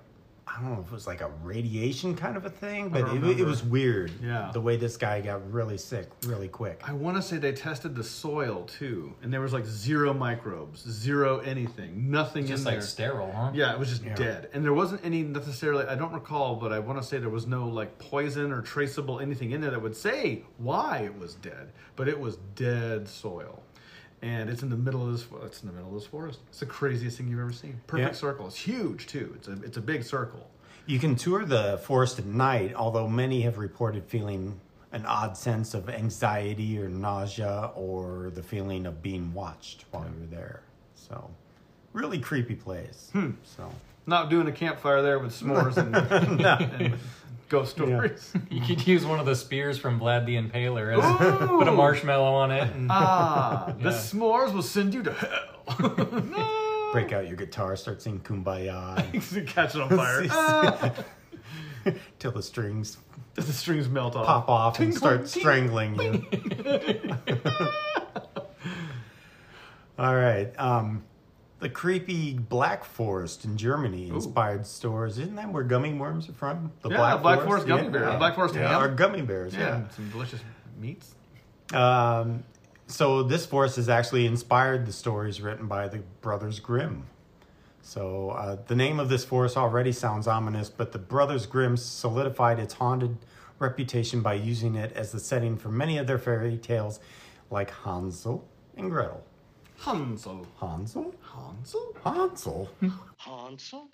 I don't know if it was like a radiation kind of a thing, but it, it was weird. Yeah. the way this guy got really sick really quick. I want to say they tested the soil too, and there was like zero microbes, zero anything, nothing Just in like there. sterile, huh? Yeah, it was just Yeah. dead, and there wasn't any necessarily. I don't recall, but I want to say there was no like poison or traceable anything in there that would say why it was dead. But it was dead soil, and it's in the middle of this. It's in the middle of this forest. It's the craziest thing you've ever seen. Perfect Yeah. circle. It's huge too. It's a it's a big circle. You can tour the forest at night, although many have reported feeling an odd sense of anxiety or nausea or the feeling of being watched while you're there. So, really creepy place. Hmm. So, Not doing a campfire there with s'mores and, and ghost stories. You could use one of the spears from Vlad the Impaler. As, put a marshmallow on it. And, Ah, the s'mores will send you to hell. no. break out your guitar, start singing Kumbaya Catch it on fire. Ah, till the strings the strings melt off. pop off and start ting. strangling you. All right. Um, the creepy Black Forest in Germany inspired stores. Isn't that where gummy worms are from? The Yeah, Black Forest gummy bears. Black Forest yeah, or gummy bears. Yeah, some delicious meats. Um, so this forest has actually inspired the stories written by the Brothers Grimm. So uh, the name of this forest already sounds ominous, but the Brothers Grimm solidified its haunted reputation by using it as the setting for many of their fairy tales, like Hansel and Gretel. Hansel. Hansel? Hansel? Hansel? Hansel?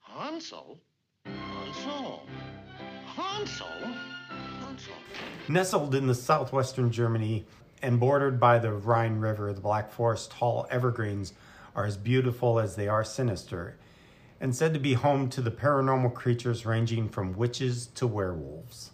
Hansel? Hansel? Hansel? Hansel? Nestled in the southwestern Germany and bordered by the Rhine River, the Black Forest tall evergreens are as beautiful as they are sinister, and said to be home to the paranormal creatures ranging from witches to werewolves.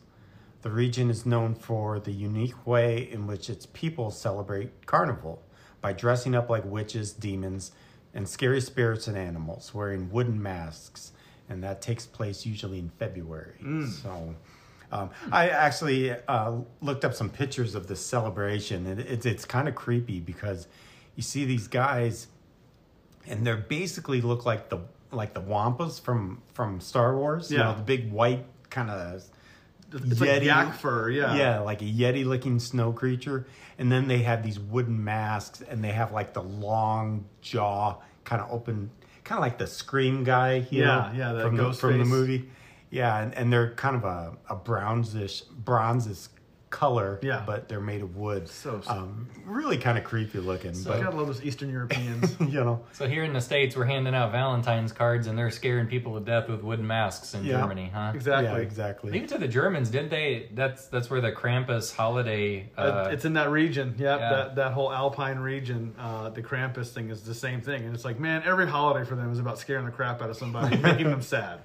The region is known for the unique way in which its people celebrate carnival by dressing up like witches, demons, and scary spirits and animals, wearing wooden masks, and that takes place usually in February. So, um, I actually uh, looked up some pictures of this celebration, and it's it's kind of creepy because you see these guys, and they basically look like the like the Wampas from from Star Wars. You know, the big white kind of It's like yak fur, yeah. yeah, like a yeti looking snow creature. And then they have these wooden masks and they have like the long jaw kind of open, kind of like the scream guy, you Yeah, know, yeah, that from, the, from the movie. Yeah, and, and they're kind of a, a bronzish, bronzish color, Yeah. but they're made of wood. So- um, really kind of creepy looking, I but gotta love those Eastern Europeans. you know, so here in the States, we're handing out Valentine's cards and they're scaring people to death with wooden masks in Yeah. Germany, huh? exactly. yeah, exactly. Even to the Germans, didn't they? That's that's where the Krampus holiday. Uh, Uh, it's in that region. Yep, yeah. that that whole Alpine region. Uh, the Krampus thing is the same thing, and it's like, man, every holiday for them is about scaring the crap out of somebody, making them sad.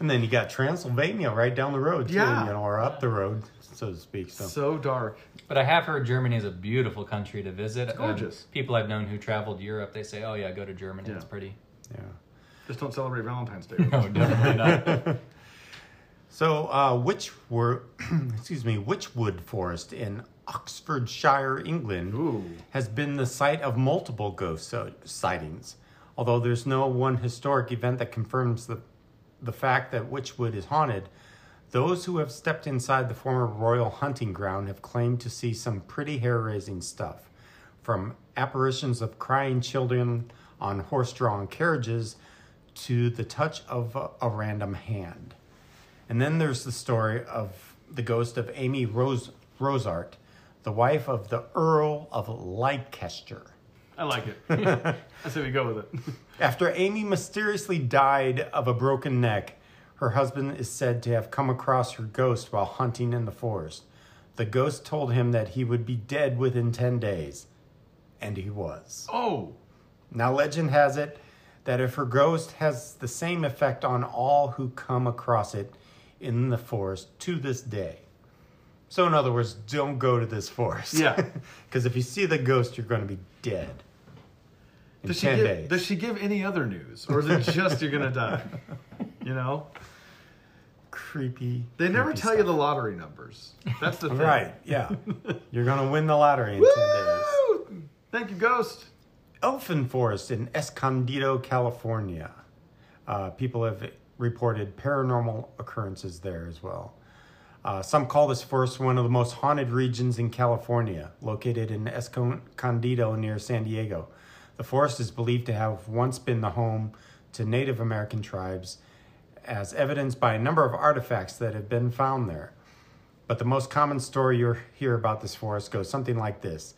And then you got Transylvania right down the road, too, Yeah. you know, or up the road, so to speak. So, so dark. but I have heard Germany is a beautiful country to visit. It's gorgeous. Um, people I've known who traveled Europe, they say, "Oh yeah, go to Germany. Yeah. It's pretty." yeah. Just don't celebrate Valentine's Day. No, definitely not. So, uh, which were, excuse me, Wychwood Forest in Oxfordshire, England, Ooh. has been the site of multiple ghost so- sightings. Although there's no one historic event that confirms the the fact that Wychwood is haunted, those who have stepped inside the former royal hunting ground have claimed to see some pretty hair-raising stuff, from apparitions of crying children on horse-drawn carriages to the touch of a, a random hand. And then there's the story of the ghost of Amy Rose Robsart, the wife of the Earl of Leicester. I like it. I say we go with it. After Amy mysteriously died of a broken neck, her husband is said to have come across her ghost while hunting in the forest. The ghost told him that he would be dead within 10 days. And he was. Oh, Now, legend has it that if her ghost has the same effect on all who come across it in the forest to this day. So, in other words, don't go to this forest. Yeah. Because if you see the ghost, you're going to be dead. in Does she 10 give, days. does she give any other news, or is it just you're gonna die? You know, creepy. they never creepy tell you the lottery numbers. That's the thing. Right, yeah. You're going to win the lottery in 10 days. Thank you, Ghost. Elfin Forest in Escondido, California. Uh, people have reported paranormal occurrences there as well. Uh, some call this forest one of the most haunted regions in California, located in Escondido near San Diego. The forest is believed to have once been the home to Native American tribes, as evidenced by a number of artifacts that have been found there. But the most common story you hear about this forest goes something like this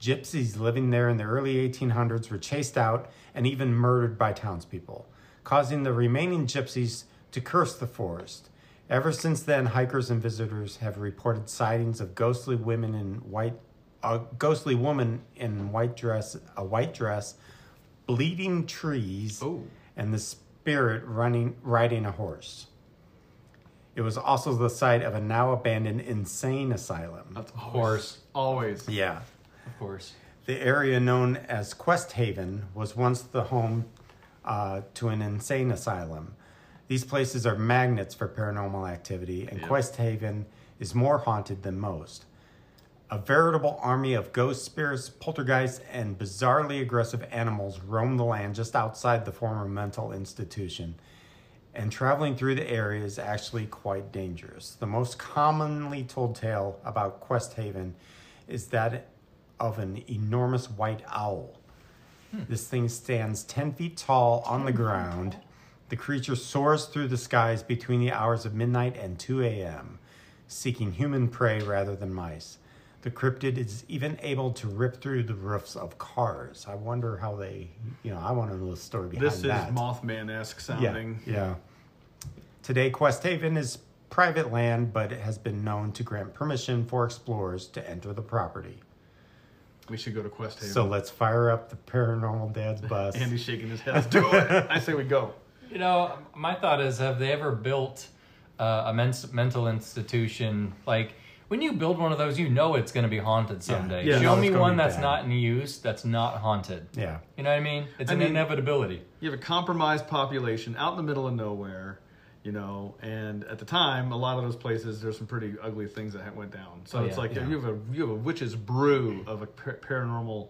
Gypsies living there in the early 1800s were chased out and even murdered by townspeople, causing the remaining gypsies to curse the forest. Ever since then, hikers and visitors have reported sightings of ghostly women in white, a ghostly woman in white dress, a white dress, bleeding trees, Oh. and the spirit running riding a horse. It was also the site of a now abandoned insane asylum. That's Of course, always. Yeah. of course. The area known as Quest Haven was once the home uh, to an insane asylum. These places are magnets for paranormal activity, and Yep. Quest Haven is more haunted than most. A veritable army of ghost spirits, poltergeists, and bizarrely aggressive animals roam the land just outside the former mental institution. And traveling through the area is actually quite dangerous. The most commonly told tale about Quest Haven is that of an enormous white owl. This thing stands 10 feet tall on the ground. The creature soars through the skies between the hours of midnight and 2 a.m., seeking human prey rather than mice. The cryptid is even able to rip through the roofs of cars. I wonder how they, you know, I want to know the story behind This is that. Mothman esque sounding. Yeah, yeah. Today, Quest Haven is private land, but it has been known to grant permission for explorers to enter the property. We should go to Quest Haven. So let's fire up the paranormal dad's bus. Andy's shaking his head. Let's do it. I say we go. You know, my thought is, have they ever built uh, a men- mental institution like? When you build one of those, you know it's going to be haunted someday. Yeah, Show no, me one that's bad. not in use, that's not haunted. yeah, You know what I mean? It's I an mean- inevitability. You have a compromised population out in the middle of nowhere, you know, and at the time, a lot of those places, there's some pretty ugly things that went down. So Oh, it's yeah, like yeah. you have a you have a witch's brew of a par- paranormal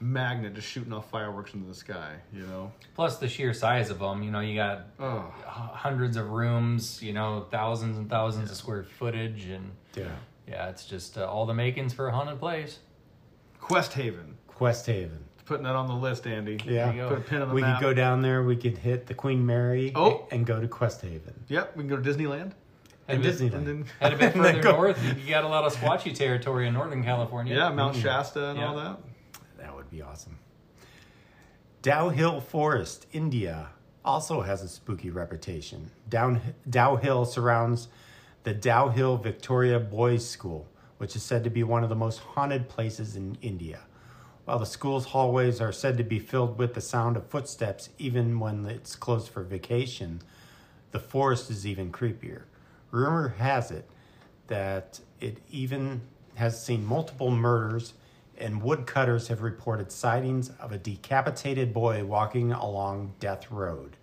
magnet just shooting off fireworks into the sky, you know. Plus the sheer size of them. You know, you got Oh, hundreds of rooms. You know, thousands and thousands of square footage, and yeah. yeah, it's just uh, all the makings for a haunted place. Quest Haven. Quest Haven. Putting that on the list, Andy. Yeah. Put a pin on the We map. could go down there. We could hit the Queen Mary. Oh. and go to Quest Haven Yep, we can go to Disneyland. and Head Disneyland. And then Head a bit further north, you- you got a lot of squatchy territory in Northern California. yeah, Mount Shasta and Yeah. all that. Be awesome. Dow Hill Forest, India, also has a spooky reputation. Down, Dow Hill surrounds the Dow Hill Victoria Boys School, which is said to be one of the most haunted places in India. While the school's hallways are said to be filled with the sound of footsteps even when it's closed for vacation, the forest is even creepier. Rumor has it that it even has seen multiple murders, and woodcutters have reported sightings of a decapitated boy walking along Death Road,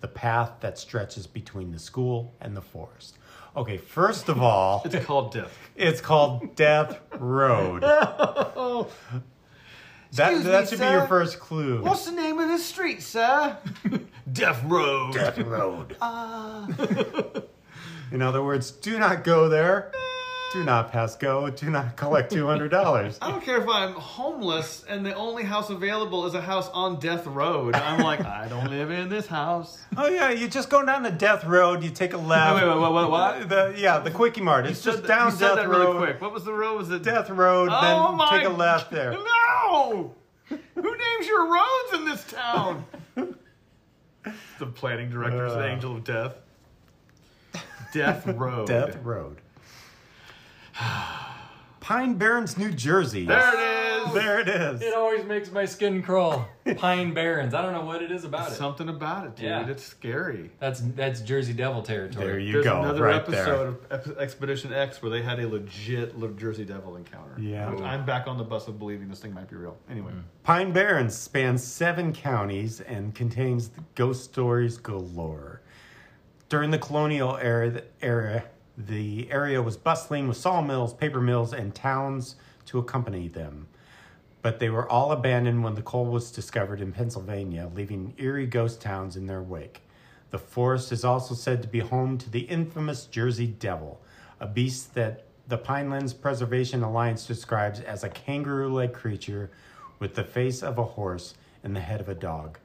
the path that stretches between the school and the forest. Okay, first of all, It's called Death. it's called Death Road. That, Excuse that me, should be your first clue. What's the name of this street, sir? Death Road. Death Road. Ah. In other words, do not go there. Do not pass go. Do not collect $200. I don't care if I'm homeless and the only house available is a house on Death Road. I'm like, I don't live in this house. Oh yeah, you just go down the Death Road. You take a left. Wait, wait, wait, what, what? The yeah, the Quickie Mart. It's You just said- down you said Death that Road. really quick. What was the road? Was it Death Road. Oh then my take a left there. No! Who names your roads in this town? the planning director's Uh. the angel of death. Death Road. Death Road. Pine Barrens, New Jersey. There it is. There it is. It always makes my skin crawl. Pine Barrens. I don't know what it is about it. Something about it, dude. Yeah. It's scary. That's that's Jersey Devil territory. There you There's go. another right episode there. of Expedition X where they had a legit Le- Jersey Devil encounter. Yeah. Which I'm back on the bus of believing this thing might be real. Anyway. Mm. Pine Barrens spans seven counties and contains ghost stories galore. During the colonial era, the, era, the area was bustling with sawmills, paper mills, and towns to accompany them. But they were all abandoned when the coal was discovered in Pennsylvania, leaving eerie ghost towns in their wake. The forest is also said to be home to the infamous Jersey Devil, a beast that the Pinelands Preservation Alliance describes as a kangaroo like creature with the face of a horse and the head of a dog.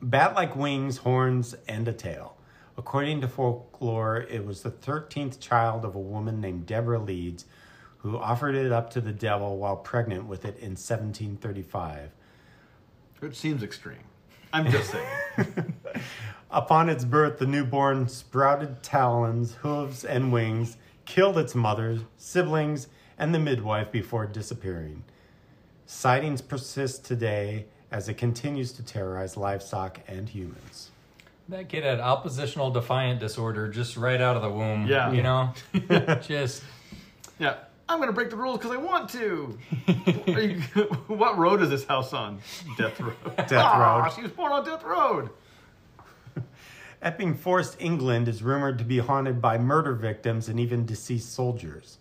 Bat like wings, horns, and a tail. According to folklore, it was the 13th child of a woman named Deborah Leeds who offered it up to the devil while pregnant with it in 1735. It seems extreme. I'm just saying. Upon its birth, the newborn sprouted talons, hooves, and wings, killed its mother, siblings, and the midwife before disappearing. Sightings persist today as it continues to terrorize livestock and humans. That kid had oppositional defiant disorder just right out of the womb. Yeah. You know? just yeah. I'm going to break the rules because I want to. Are you, what road is this house on? Death Road. Death Road. Ah, she was born on Death Road. Epping Forest, England is rumored to be haunted by murder victims and even deceased soldiers.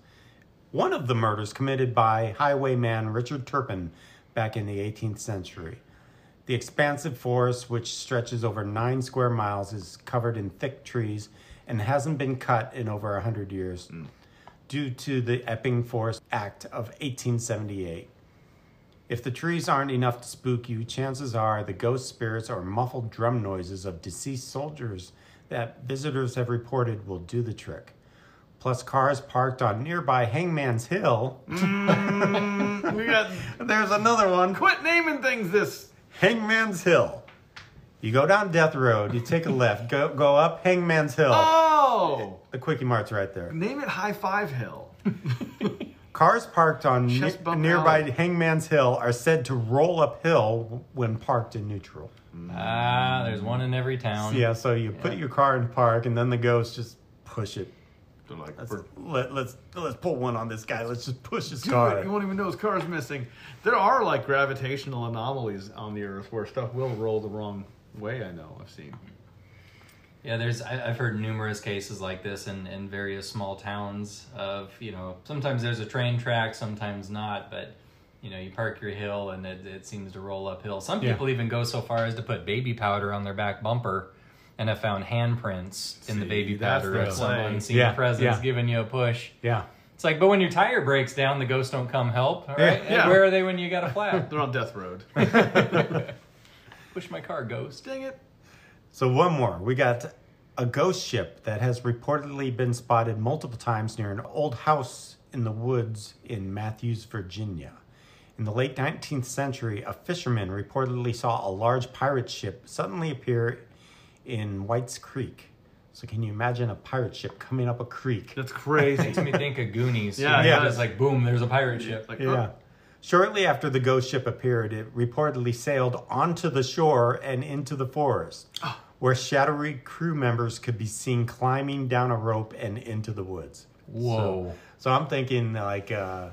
One of the murders committed by highwayman Richard Turpin back in the 18th century. The expansive forest, which stretches over nine square miles, is covered in thick trees and hasn't been cut in over a hundred years mm. due to the Epping Forest Act of 1878. If the trees aren't enough to spook you, chances are the ghost spirits or muffled drum noises of deceased soldiers that visitors have reported will do the trick. Plus, cars parked on nearby Hangman's Hill. Mm, we got. There's another one. Quit naming things this. Hangman's Hill. You go down Death Road, you take a left, go go up Hangman's Hill. Oh! The Quickie Mart's right there. Name it High Five Hill. Cars parked on ne- bump nearby alley. Hangman's Hill are said to roll uphill when parked in neutral. ah, there's one in every town. Yeah, so you put your car in park, and then the ghosts just push it. They're like, Let's, let, let's let's pull one on this guy. Let's just push his car. it. You won't even know his car's missing. There are like gravitational anomalies on the Earth where stuff will roll the wrong way. I know. I've seen. Yeah, there's I, I've heard numerous cases like this in, in various small towns of, you know, sometimes there's a train track, sometimes not, but you know, you park your hill and it, it seems to roll uphill. Some Yeah. people even go so far as to put baby powder on their back bumper and have found handprints in the See, baby that's powder the of some play. unseen Yeah, presence yeah. giving you a push. Yeah, It's like, but when your tire breaks down, the ghosts don't come help, all right? Yeah. And where are they when you got a flat? They're on Death Road. Push my car, ghost. Dang it. So one more. We got a ghost ship that has reportedly been spotted multiple times near an old house in the woods in Mathews, Virginia. In the late 19th century, a fisherman reportedly saw a large pirate ship suddenly appear in White's Creek. So can you imagine a pirate ship coming up a creek? That's crazy. Makes me think of Goonies. Yeah, yeah. It's like, boom, there's a pirate ship. like, Yeah. Shortly after the ghost ship appeared, it reportedly sailed onto the shore and into the forest, where shadowy crew members could be seen climbing down a rope and into the woods. Whoa. So I'm thinking like uh,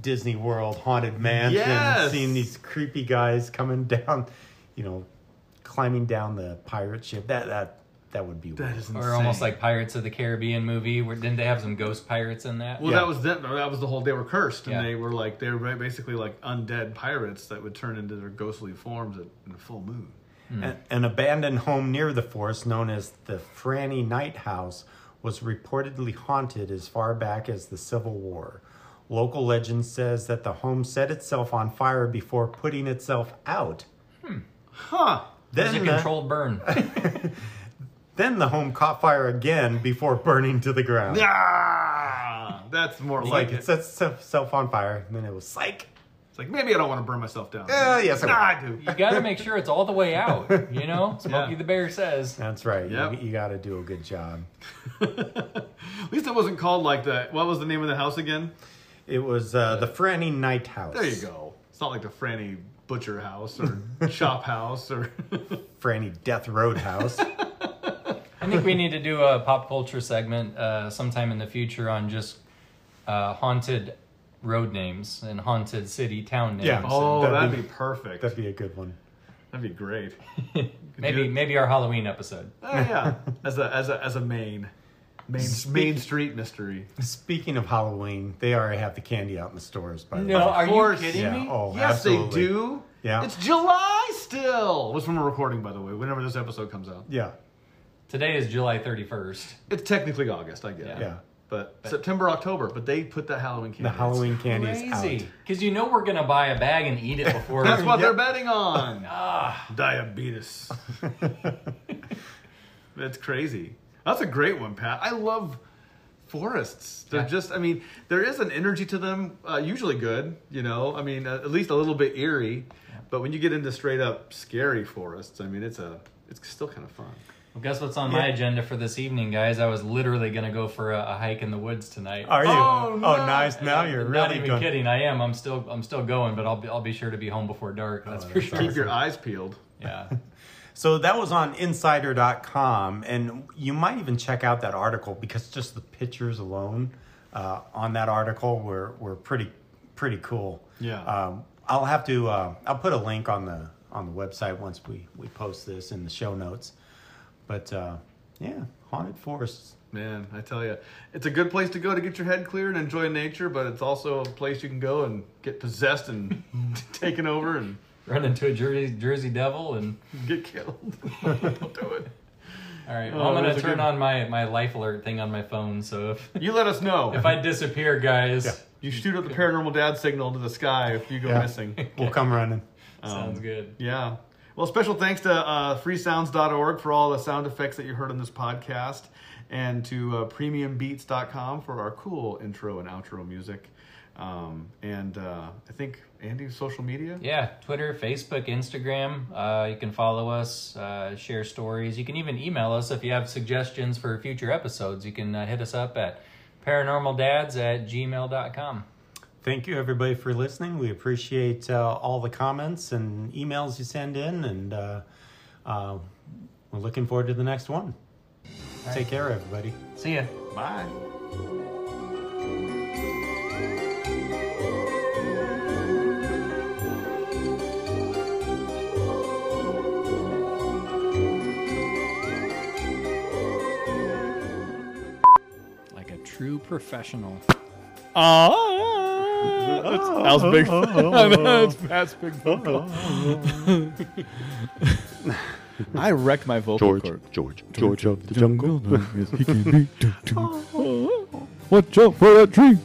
Disney World haunted mansion, Yes. seeing these creepy guys coming down, you know, climbing down the pirate ship. That that that would be That weird. is insane. Or almost like Pirates of the Caribbean movie. Where didn't they have some ghost pirates in that? Well, Yeah. that was them. That was the whole. They were cursed, and Yeah. they were like they were basically like undead pirates that would turn into their ghostly forms at, in a full moon. Hmm. An, an abandoned home near the forest, known as the Franny Night House, was reportedly haunted as far back as the Civil War. Local legend says that the home set itself on fire before putting itself out. Hmm. Huh? There's a Then the, controlled burn. then the home caught fire again before burning to the ground. Ah, that's more like like it it. set itself on fire, and then it was psych. It's like maybe I don't want to burn myself down. Uh, yes, I nah. I do. you got to make sure it's all the way out. You know, Smokey Yeah. the Bear says. That's right. Yep. You, you got to do a good job. At least it wasn't called like that. What was the name of the house again? It was uh, the Franny Night House. There you go. It's not like the Franny Butcher House or Chop House or. Franny Death Road House. I think we need to do a pop culture segment uh, sometime in the future on just uh, haunted road names and haunted city town names. Yeah. oh, That'd that'd be- be perfect. That'd be a good one. That'd be great. maybe maybe our Halloween episode. Oh yeah, as a as a as a main main main street mystery. Speaking of Halloween, they already have the candy out in the stores. By the No, way. are course. you kidding Yeah. me? Oh, yes, absolutely. they do. Yeah. it's July still. What's when we're recording, by the way? Whenever this episode comes out, Yeah. Today is July 31st. it's technically August. I get it. Yeah. But September, October. But they put that Halloween candy. The Halloween candy is out. Crazy. Because you know we're going to buy a bag and eat it before. That's what Yep. they're betting on. Ah, Diabetes. That's crazy. That's a great one, Pat. I love forests. They're Yeah. just, I mean, there is an energy to them, uh, usually good, you know, I mean, uh, at least a little bit eerie. But when you get into straight up scary forests, I mean, it's a, it's still kind of fun. well, guess what's on my agenda for this evening, guys? I was literally going to go for a, a hike in the woods tonight. Are you? Oh, Oh, no. nice. Now you're Not really even going. kidding. I am. I'm still. I'm still going, but I'll be. I'll be sure to be home before dark. That's for sure. Keep your eyes peeled. Yeah. So that was on insider.com, and you might even check out that article because just the pictures alone uh, on that article were, were pretty pretty cool. Yeah. Um, I'll have to uh, I'll put a link on the on the website once we, we post this in the show notes. But uh, yeah, haunted forests. Man, I tell you, it's a good place to go to get your head clear and enjoy nature, but it's also a place you can go and get possessed and taken over and Run into a Jersey Jersey Devil and. get killed. Don't do it. All right. Oh, I'm gonna turn good. on my my life alert thing on my phone. So if You let us know. if I disappear, guys, You shoot up the paranormal dad signal to the sky if you go Yeah. missing. We'll come running. sounds good. Yeah. Well, special thanks to uh, freesounds.org for all the sound effects that you heard on this podcast, and to uh, premiumbeats.com for our cool intro and outro music. Um, and uh, I think Andy, social media. Yeah, Twitter, Facebook, Instagram. Uh, you can follow us, uh, share stories. You can even email us if you have suggestions for future episodes. You can uh, hit us up at paranormaldads at gmail.com. Thank you, everybody, for listening. We appreciate uh, all the comments and emails you send in, and uh, uh, we're looking forward to the next one. Take care, everybody. See ya. Bye. True professional. Ah. That's, that was big. That's Pat's big vocal. I wrecked my vocal George, cord. George, George of the jungle. Yes, he can be. Watch out for that tree.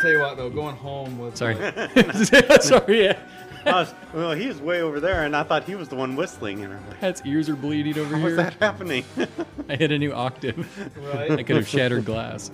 Tell you what though, going home with Sorry. Uh, Sorry, yeah. well, he was way over there, and I thought he was the one whistling. And I'm like, Pat's ears are bleeding over how here. is that happening? I hit a new octave. right. I could have shattered glass.